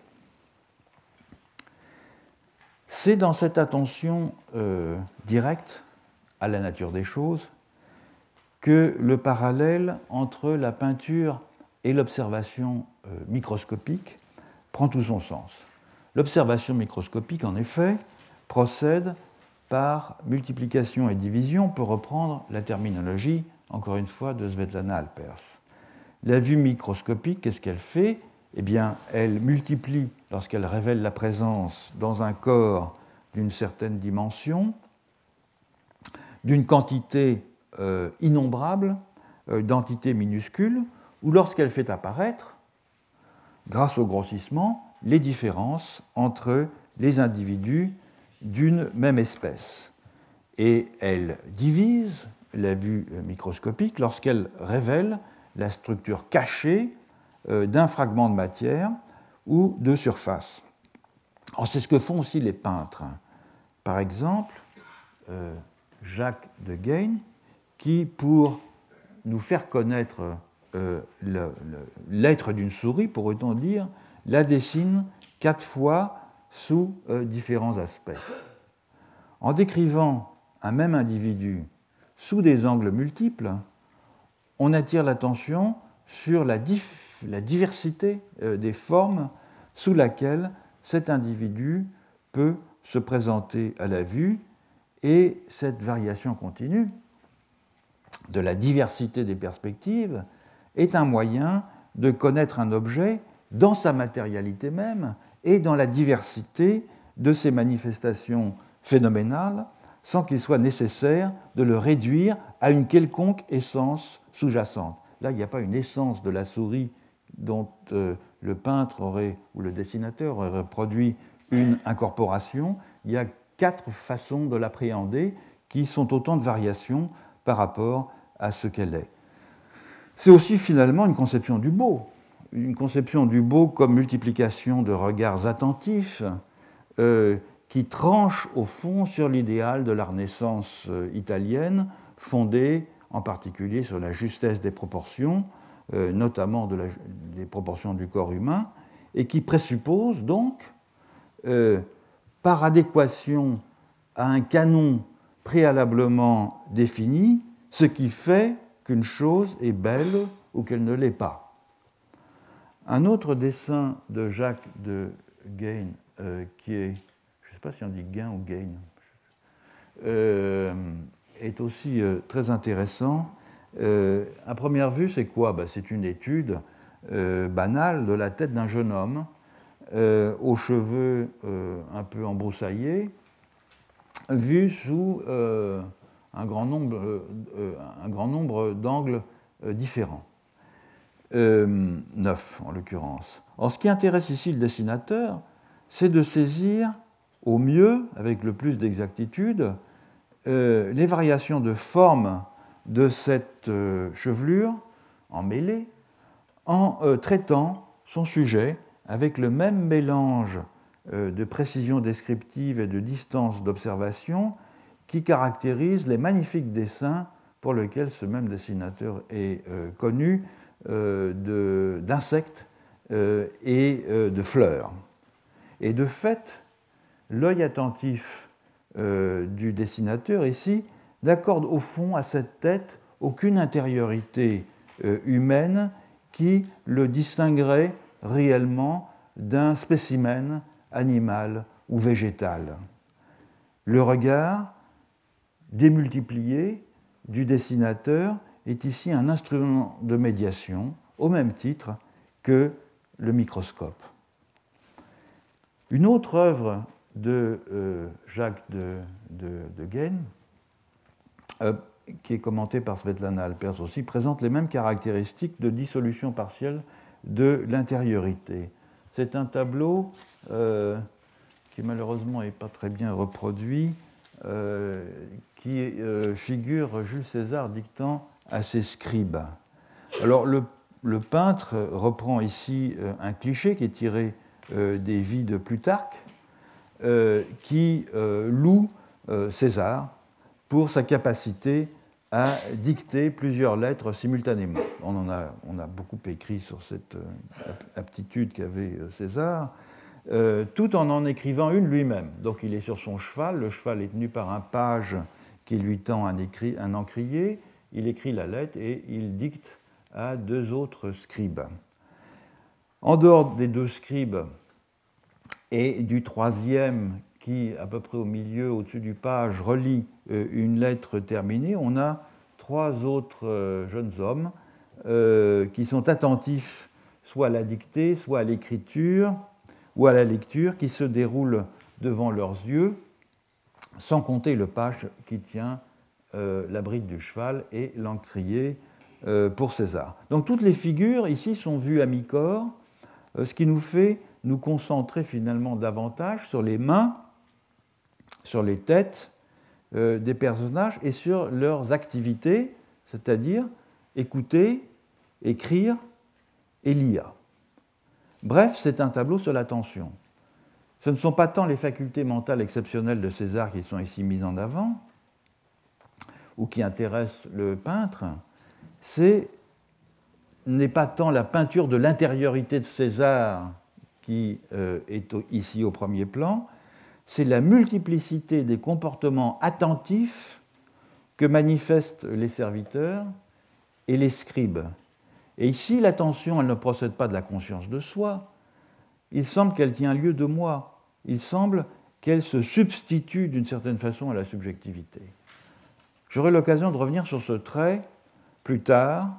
C'est dans cette attention euh, directe à la nature des choses que le parallèle entre la peinture et l'observation euh, microscopique prend tout son sens. L'observation microscopique, en effet, procède par multiplication et division, pour reprendre la terminologie, encore une fois, de Svetlana Alpers. La vue microscopique, qu'est-ce qu'elle fait? Eh bien, elle multiplie lorsqu'elle révèle la présence dans un corps d'une certaine dimension, d'une quantité euh, innombrable euh, d'entités minuscules, ou lorsqu'elle fait apparaître, grâce au grossissement, les différences entre les individus d'une même espèce. Et elle divise la vue microscopique lorsqu'elle révèle la structure cachée d'un fragment de matière ou de surface. C'est ce que font aussi les peintres. Par exemple, euh, Jacques de Gain, qui, pour nous faire connaître euh, l'être d'une souris, pourrait-on dire, la dessine quatre fois sous euh, différents aspects. En décrivant un même individu sous des angles multiples, on attire l'attention sur la, diversité euh, des formes sous laquelle cet individu peut se présenter à la vue et cette variation continue de la diversité des perspectives est un moyen de connaître un objet dans sa matérialité même et dans la diversité de ces manifestations phénoménales sans qu'il soit nécessaire de le réduire à une quelconque essence sous-jacente. Là, il n'y a pas une essence de la souris dont euh, le peintre aurait, ou le dessinateur aurait reproduit une incorporation. Il y a quatre façons de l'appréhender qui sont autant de variations par rapport à ce qu'elle est. C'est aussi finalement une conception du beau, une conception du beau comme multiplication de regards attentifs euh, qui tranche au fond sur l'idéal de la Renaissance euh, italienne, fondée en particulier sur la justesse des proportions, euh, notamment des proportions du corps humain, et qui présuppose donc, par adéquation à un canon préalablement défini, ce qui fait qu'une chose est belle ou qu'elle ne l'est pas. Un autre dessin de Jacques de Gain, euh, qui est, je ne sais pas si on dit Gain ou Gain, euh, est aussi euh, très intéressant. à première vue, c'est quoi? Ben, C'est une étude banale de la tête d'un jeune homme aux cheveux un peu embroussaillés, vu sous un grand nombre, euh, euh, d'angles euh, différents. neuf en l'occurrence. Ce qui intéresse ici le dessinateur, c'est de saisir au mieux, avec le plus d'exactitude, les variations de forme de cette chevelure en mêlée, en traitant son sujet avec le même mélange de précision descriptive et de distance d'observation qui caractérise les magnifiques dessins pour lesquels ce même dessinateur est euh, connu euh, d'insectes euh, et de fleurs. Et de fait, l'œil attentif du dessinateur ici n'accorde au fond à cette tête aucune intériorité humaine qui le distinguerait réellement d'un spécimen animal ou végétal. Le regard démultiplié du dessinateur est ici un instrument de médiation au même titre que le microscope. Une autre œuvre de euh, Jacques de, de, euh, qui est commentée par Svetlana Alpers aussi, présente les mêmes caractéristiques de dissolution partielle de l'intériorité. C'est un tableau euh, qui malheureusement n'est pas très bien reproduit, qui figure Jules César dictant à ses scribes. Alors le, peintre reprend ici un cliché qui est tiré des vies de Plutarque, qui loue César pour sa capacité à dicter plusieurs lettres simultanément. On, en a, on a beaucoup écrit sur cette aptitude qu'avait César. tout en en écrivant une lui-même. Donc il est sur son cheval, le cheval est tenu par un page qui lui tend un, un encrier, il écrit la lettre et il dicte à deux autres scribes. En dehors des deux scribes et du troisième qui, à peu près au milieu, au-dessus du page, relit euh, une lettre terminée, on a trois autres euh, jeunes hommes euh, qui sont attentifs soit à la dictée, soit à l'écriture ou à la lecture qui se déroule devant leurs yeux sans compter le page qui tient la bride du cheval et l'encrier pour César. Donc toutes les figures ici sont vues à mi-corps, ce qui nous fait nous concentrer finalement davantage sur les mains, sur les têtes des personnages et sur leurs activités, c'est-à-dire écouter, écrire et lire. Bref, c'est un tableau sur l'attention. Ce ne sont pas tant les facultés mentales exceptionnelles de César qui sont ici mises en avant, ou qui intéressent le peintre, ce n'est pas tant la peinture de l'intériorité de César qui euh, est ici au premier plan, c'est la multiplicité des comportements attentifs que manifestent les serviteurs et les scribes. Et ici, l'attention, elle ne procède pas de la conscience de soi, il semble qu'elle tient lieu de moi, il semble qu'elle se substitue d'une certaine façon à la subjectivité. J'aurai l'occasion de revenir sur ce trait plus tard,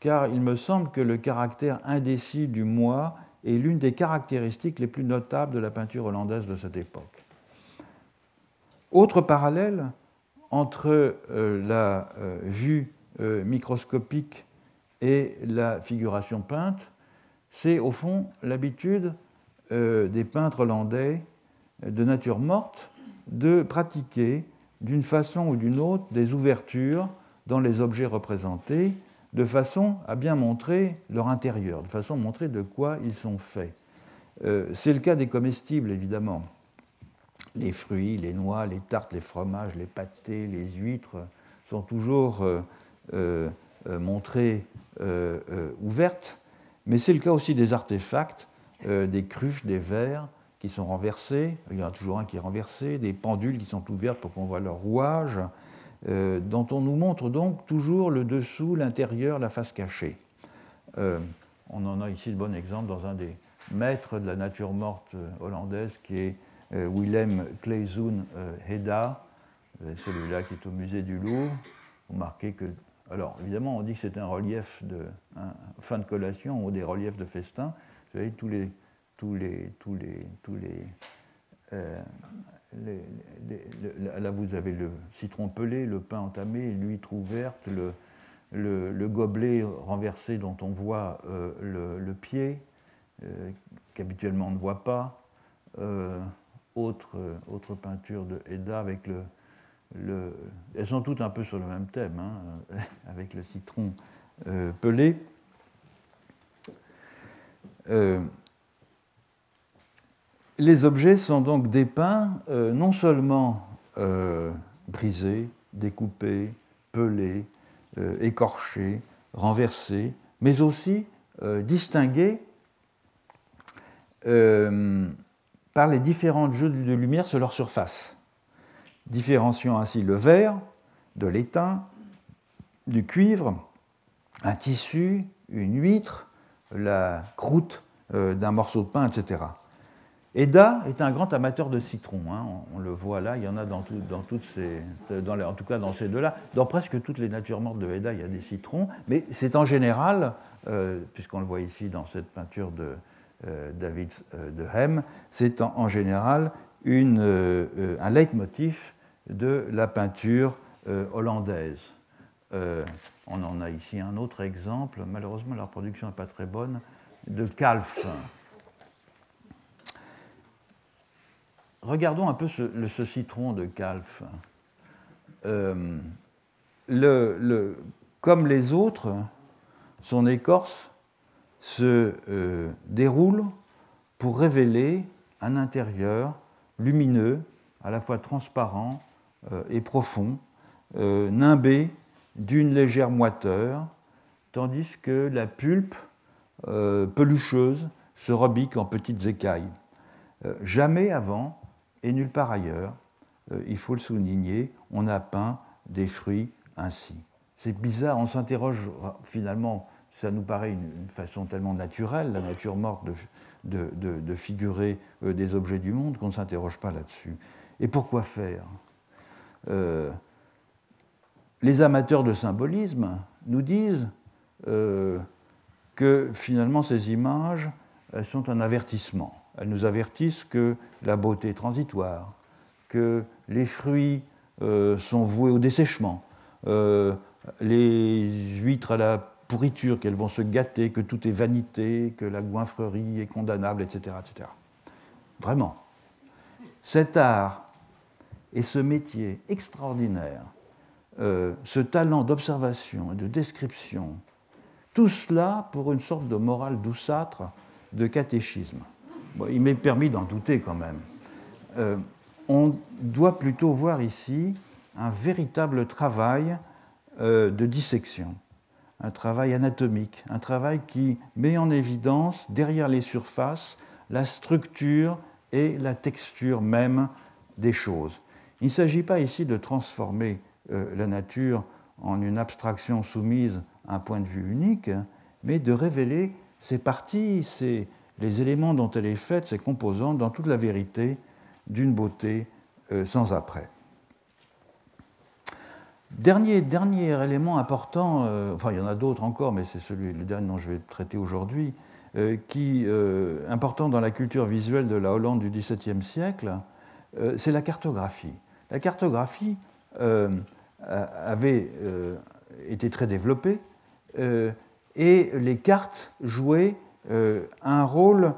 car il me semble que le caractère indécis du moi est l'une des caractéristiques les plus notables de la peinture hollandaise de cette époque. Autre parallèle entre euh, la euh, vue euh, microscopique et la figuration peinte, c'est au fond l'habitude des peintres hollandais de nature morte de pratiquer d'une façon ou d'une autre des ouvertures dans les objets représentés, de façon à bien montrer leur intérieur, de façon à montrer de quoi ils sont faits. c'est le cas des comestibles, évidemment. Les fruits, les noix, les tartes, les fromages, les pâtés, les huîtres sont toujours euh, euh, euh, montrés ouvertes, mais c'est le cas aussi des artefacts, des cruches, des verres qui sont renversés, il y en a toujours un qui est renversé, des pendules qui sont ouvertes pour qu'on voit leur rouage, dont on nous montre donc toujours le dessous, l'intérieur, la face cachée. on en a ici de bon exemple dans un des maîtres de la nature morte hollandaise qui est euh, Willem Clayzoon euh, Heda, euh, celui-là qui est au musée du Louvre. Remarquez que. Alors, évidemment, on dit que c'est un relief de fin de collation ou des reliefs de festin. Vous voyez, tous les. Tous les, tous les, tous les, là, vous avez le citron pelé, le pain entamé, l'huître ouverte, le, le, gobelet renversé dont on voit le, pied, qu'habituellement on ne voit pas autre, euh, autre peinture de Eda avec le, le, Elles sont toutes un peu sur le même thème, hein, avec le citron euh, pelé. Euh, les objets sont donc dépeints non seulement brisés, découpés, pelés, écorchés, renversés, mais aussi distingués par les différents jeux de lumière sur leur surface, différenciant ainsi le verre de l'étain, du cuivre, un tissu, une huître, la croûte euh, d'un morceau de pain, etc. Eda est un grand amateur de citron. Hein. on, le voit là, il y en a dans, toutes ces, en tout cas dans ces deux-là. Dans presque toutes les natures mortes de Eda, il y a des citrons, mais c'est en général, euh, puisqu'on le voit ici dans cette peinture de, euh, David euh, de Hem, c'est en, général un leitmotiv de la peinture hollandaise. on en a ici un autre exemple, malheureusement la reproduction n'est pas très bonne, de Calf. Regardons un peu ce, citron de Calf. le, comme les autres, son écorce se euh, déroule pour révéler un intérieur lumineux, à la fois transparent euh, et profond, euh, nimbé d'une légère moiteur, tandis que la pulpe pelucheuse se rebique en petites écailles. jamais avant, et nulle part ailleurs, il faut le souligner, on a peint des fruits ainsi. C'est bizarre, on s'interroge finalement ça nous paraît une, façon tellement naturelle, la nature morte, de, figurer euh, des objets du monde qu'on ne s'interroge pas là-dessus. Et pourquoi faire? Euh, Les amateurs de symbolisme nous disent euh, que finalement ces images sont un avertissement. Elles nous avertissent que la beauté est transitoire, que les fruits sont voués au dessèchement, les huîtres à la pourriture, qu'elles vont se gâter, que tout est vanité, que la goinfrerie est condamnable, etc. etc. Vraiment. Cet art et ce métier extraordinaire, euh, ce talent d'observation et de description, tout cela pour une sorte de morale douceâtre de catéchisme. Il m'est permis d'en douter quand même. Euh, on doit plutôt voir ici un véritable travail euh, de dissection un travail anatomique, un travail qui met en évidence, derrière les surfaces, la structure et la texture même des choses. Il ne s'agit pas ici de transformer euh, la nature en une abstraction soumise à un point de vue unique, mais de révéler ses parties, les éléments dont elle est faite, ses composantes, dans toute la vérité d'une beauté euh, sans après. Dernier, dernier élément important, euh, enfin il y en a d'autres encore, mais c'est celui, le dernier dont je vais traiter aujourd'hui, qui, important dans la culture visuelle de la Hollande du XVIIe siècle, c'est la cartographie. La cartographie avait été très développée et les cartes jouaient un rôle,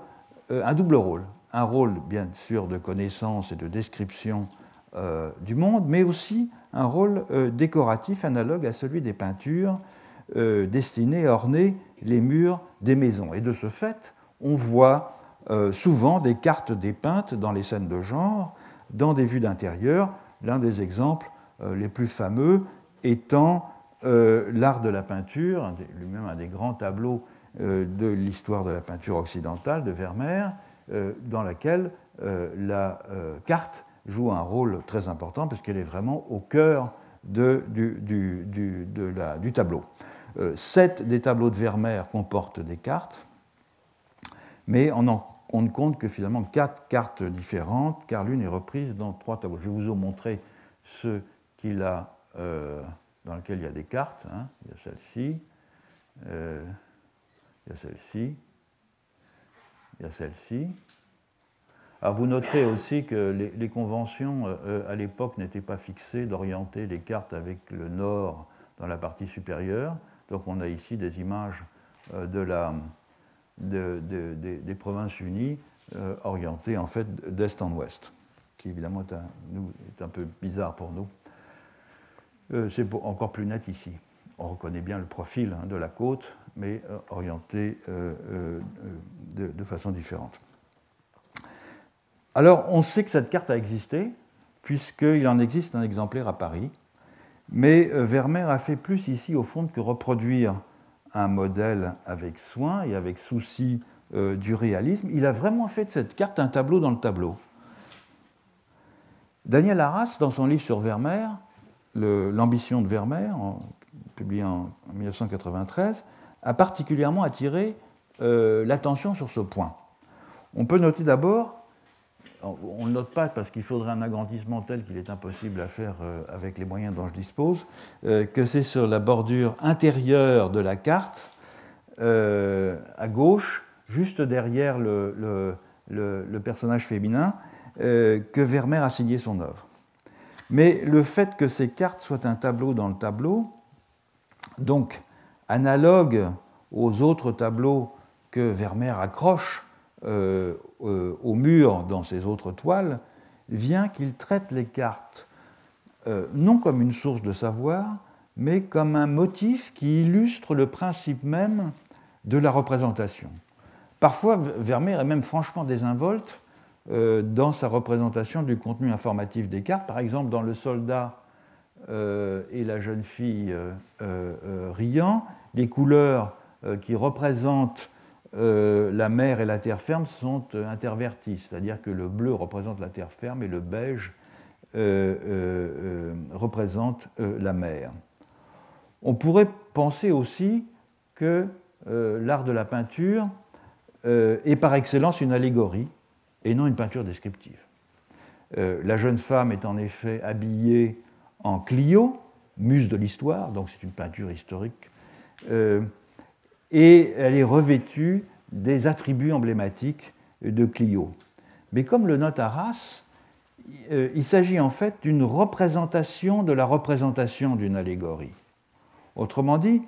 un double rôle. Un rôle, bien sûr, de connaissance et de description du monde, mais aussi un rôle décoratif analogue à celui des peintures euh, destinés à orner les murs des maisons. Et de ce fait, on voit euh, souvent des cartes dépeintes dans les scènes de genre, dans des vues d'intérieur. L'un des exemples euh, les plus fameux étant l'art de la peinture, lui-même un des grands tableaux de l'histoire de la peinture occidentale de Vermeer, dans laquelle la carte joue un rôle très important puisqu'elle est vraiment au cœur de, du tableau. Euh, sept des tableaux de Vermeer comportent des cartes, mais on, ne compte que finalement quatre cartes différentes, car l'une est reprise dans trois tableaux. Je vais vous montrer ceux qu'il a, euh, dans lesquels il y a des cartes. Hein. Il y a celle-ci, euh, il y a celle-ci, il y a celle-ci. Alors vous noterez aussi que les, conventions à l'époque n'étaient pas fixées d'orienter les cartes avec le nord dans la partie supérieure, donc on a ici des images euh, des provinces unies euh, orientées en fait d'est en ouest, qui évidemment est un, peu bizarre pour nous. Euh, c'est encore plus net ici. On reconnaît bien le profil hein, de la côte, mais orienté de, de, façon différente. Alors, on sait que cette carte a existé, puisqu'il en existe un exemplaire à Paris, mais euh, Vermeer a fait plus ici, au fond, que reproduire un modèle avec soin et avec souci euh, du réalisme. Il a vraiment fait de cette carte un tableau dans le tableau. Daniel Arras, dans son livre sur Vermeer, L'ambition de Vermeer, publié en 1993, a particulièrement attiré euh, l'attention sur ce point. On peut noter d'abord on ne le note pas parce qu'il faudrait un agrandissement tel qu'il est impossible à faire euh, avec les moyens dont je dispose, euh, que c'est sur la bordure intérieure de la carte, à gauche, juste derrière le, personnage féminin, que Vermeer a signé son œuvre. Mais le fait que ces cartes soient un tableau dans le tableau, donc analogue aux autres tableaux que Vermeer accroche euh, euh, au mur dans ses autres toiles vient qu'il traite les cartes euh, non comme une source de savoir, mais comme un motif qui illustre le principe même de la représentation. Parfois, Vermeer est même franchement désinvolte dans sa représentation du contenu informatif des cartes. Par exemple, dans Le soldat et la jeune fille riant, les couleurs qui représentent euh, la mer et la terre ferme sont euh, intervertis, c'est-à-dire que le bleu représente la terre ferme et le beige euh, représente la mer. On pourrait penser aussi que l'art de la peinture est par excellence une allégorie et non une peinture descriptive. la jeune femme est en effet habillée en Clio, muse de l'histoire, donc c'est une peinture historique et elle est revêtue des attributs emblématiques de Clio. Mais comme le note Arras, euh, il s'agit en fait d'une représentation de la représentation d'une allégorie. Autrement dit,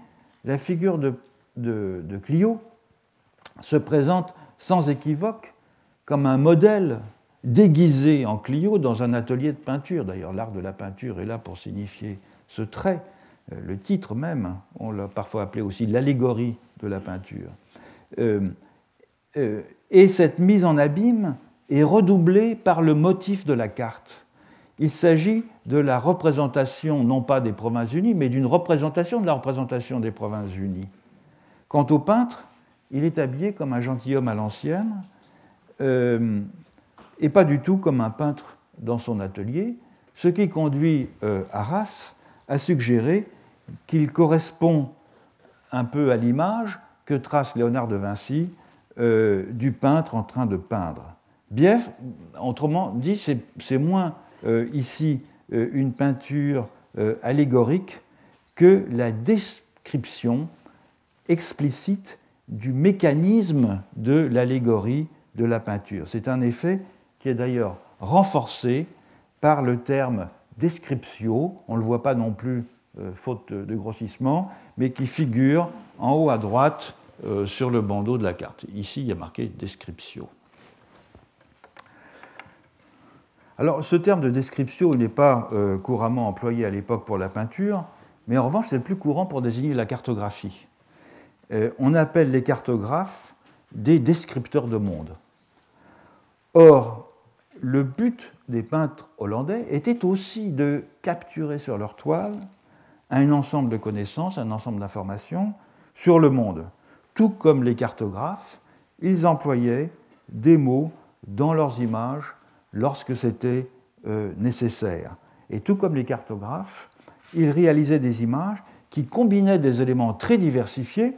la figure de, de, Clio se présente sans équivoque comme un modèle déguisé en Clio dans un atelier de peinture. D'ailleurs, l'art de la peinture est là pour signifier ce trait. Euh, le titre même, on l'a parfois appelé aussi l'allégorie de la peinture. Euh, euh, et cette mise en abîme est redoublée par le motif de la carte. Il s'agit de la représentation, non pas des Provinces-Unies, mais d'une représentation de la représentation des Provinces-Unies. Quant au peintre, il est habillé comme un gentilhomme à l'ancienne, et pas du tout comme un peintre dans son atelier, ce qui conduit Arras à suggérer qu'il correspond un peu à l'image que trace Léonard de Vinci euh, du peintre en train de peindre. Bief, autrement dit, c'est moins euh, ici euh, une peinture allégorique que la description explicite du mécanisme de l'allégorie de la peinture. C'est un effet qui est d'ailleurs renforcé par le terme descriptio, on ne le voit pas non plus euh, faute de grossissement, mais qui figure en haut à droite euh, sur le bandeau de la carte. Ici, il y a marqué descriptio. Alors, ce terme de descriptio n'est pas euh, couramment employé à l'époque pour la peinture, mais en revanche, c'est le plus courant pour désigner la cartographie. on appelle les cartographes des descripteurs de monde. Or, le but des peintres hollandais était aussi de capturer sur leur toile un ensemble de connaissances, un ensemble d'informations sur le monde. Tout comme les cartographes, ils employaient des mots dans leurs images lorsque c'était euh, nécessaire. Et tout comme les cartographes, ils réalisaient des images qui combinaient des éléments très diversifiés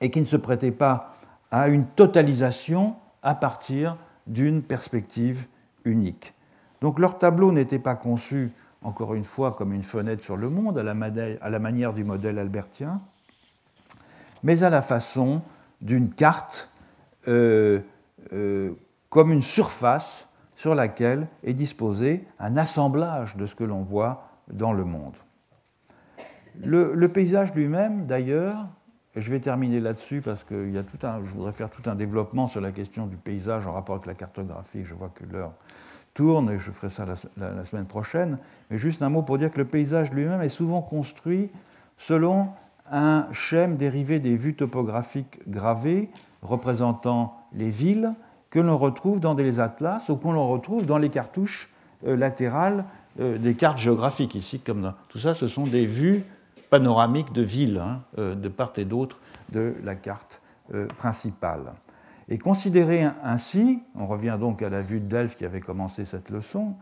et qui ne se prêtaient pas à une totalisation à partir d'une perspective unique. Donc leur tableau n'était pas conçu, encore une fois, comme une fenêtre sur le monde, à la, manière du modèle albertien, mais à la façon d'une carte, euh, euh, comme une surface sur laquelle est disposé un assemblage de ce que l'on voit dans le monde. le paysage lui-même, d'ailleurs, je vais terminer là-dessus parce que y a tout un, je voudrais faire tout un développement sur la question du paysage en rapport avec la cartographie. Je vois que l'heure tourne et je ferai ça la, semaine prochaine. Mais juste un mot pour dire que le paysage lui-même est souvent construit selon un schème dérivé des vues topographiques gravées représentant les villes que l'on retrouve dans des atlas ou que l'on retrouve dans les cartouches euh, latérales euh, des cartes géographiques. Ici, comme tout ça, ce sont des vues panoramique de ville, hein, euh, de part et d'autre de la carte euh, principale. Et considéré ainsi, on revient donc à la vue de Delphes qui avait commencé cette leçon,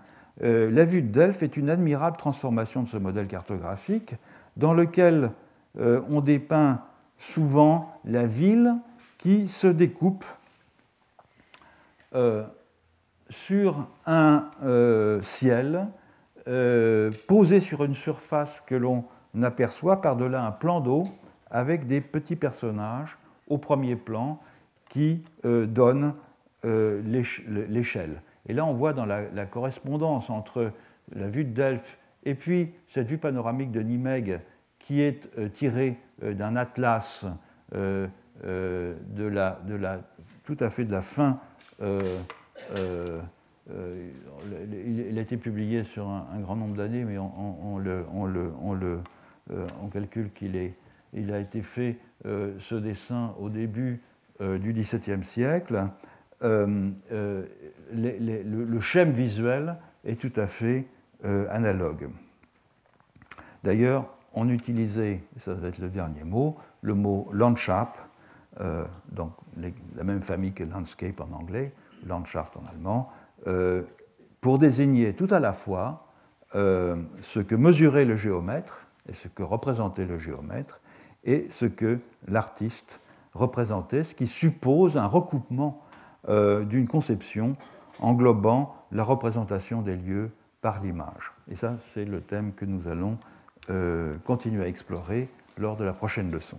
euh, la vue de Delphes est une admirable transformation de ce modèle cartographique dans lequel on dépeint souvent la ville qui se découpe sur un ciel posé sur une surface que l'on on aperçoit par-delà un plan d'eau avec des petits personnages au premier plan qui euh, donnent euh, l'échelle. Et là, on voit dans la, correspondance entre la vue de Delphes et puis cette vue panoramique de Nimègue qui est euh, tirée d'un atlas de la, tout à fait de la fin il a été publié sur un, grand nombre d'années, mais on, le, on calcule qu'il il a été fait euh, ce dessin au début euh, du XVIIe siècle. le, schème visuel est tout à fait analogue. D'ailleurs, on utilisait, ça va être le dernier mot, le mot Landschaft, donc la même famille que landscape en anglais, Landschaft en allemand, pour désigner tout à la fois ce que mesurait le géomètre et ce que représentait le géomètre et ce que l'artiste représentait, ce qui suppose un recoupement euh, d'une conception englobant la représentation des lieux par l'image. Et ça, c'est le thème que nous allons euh, continuer à explorer lors de la prochaine leçon.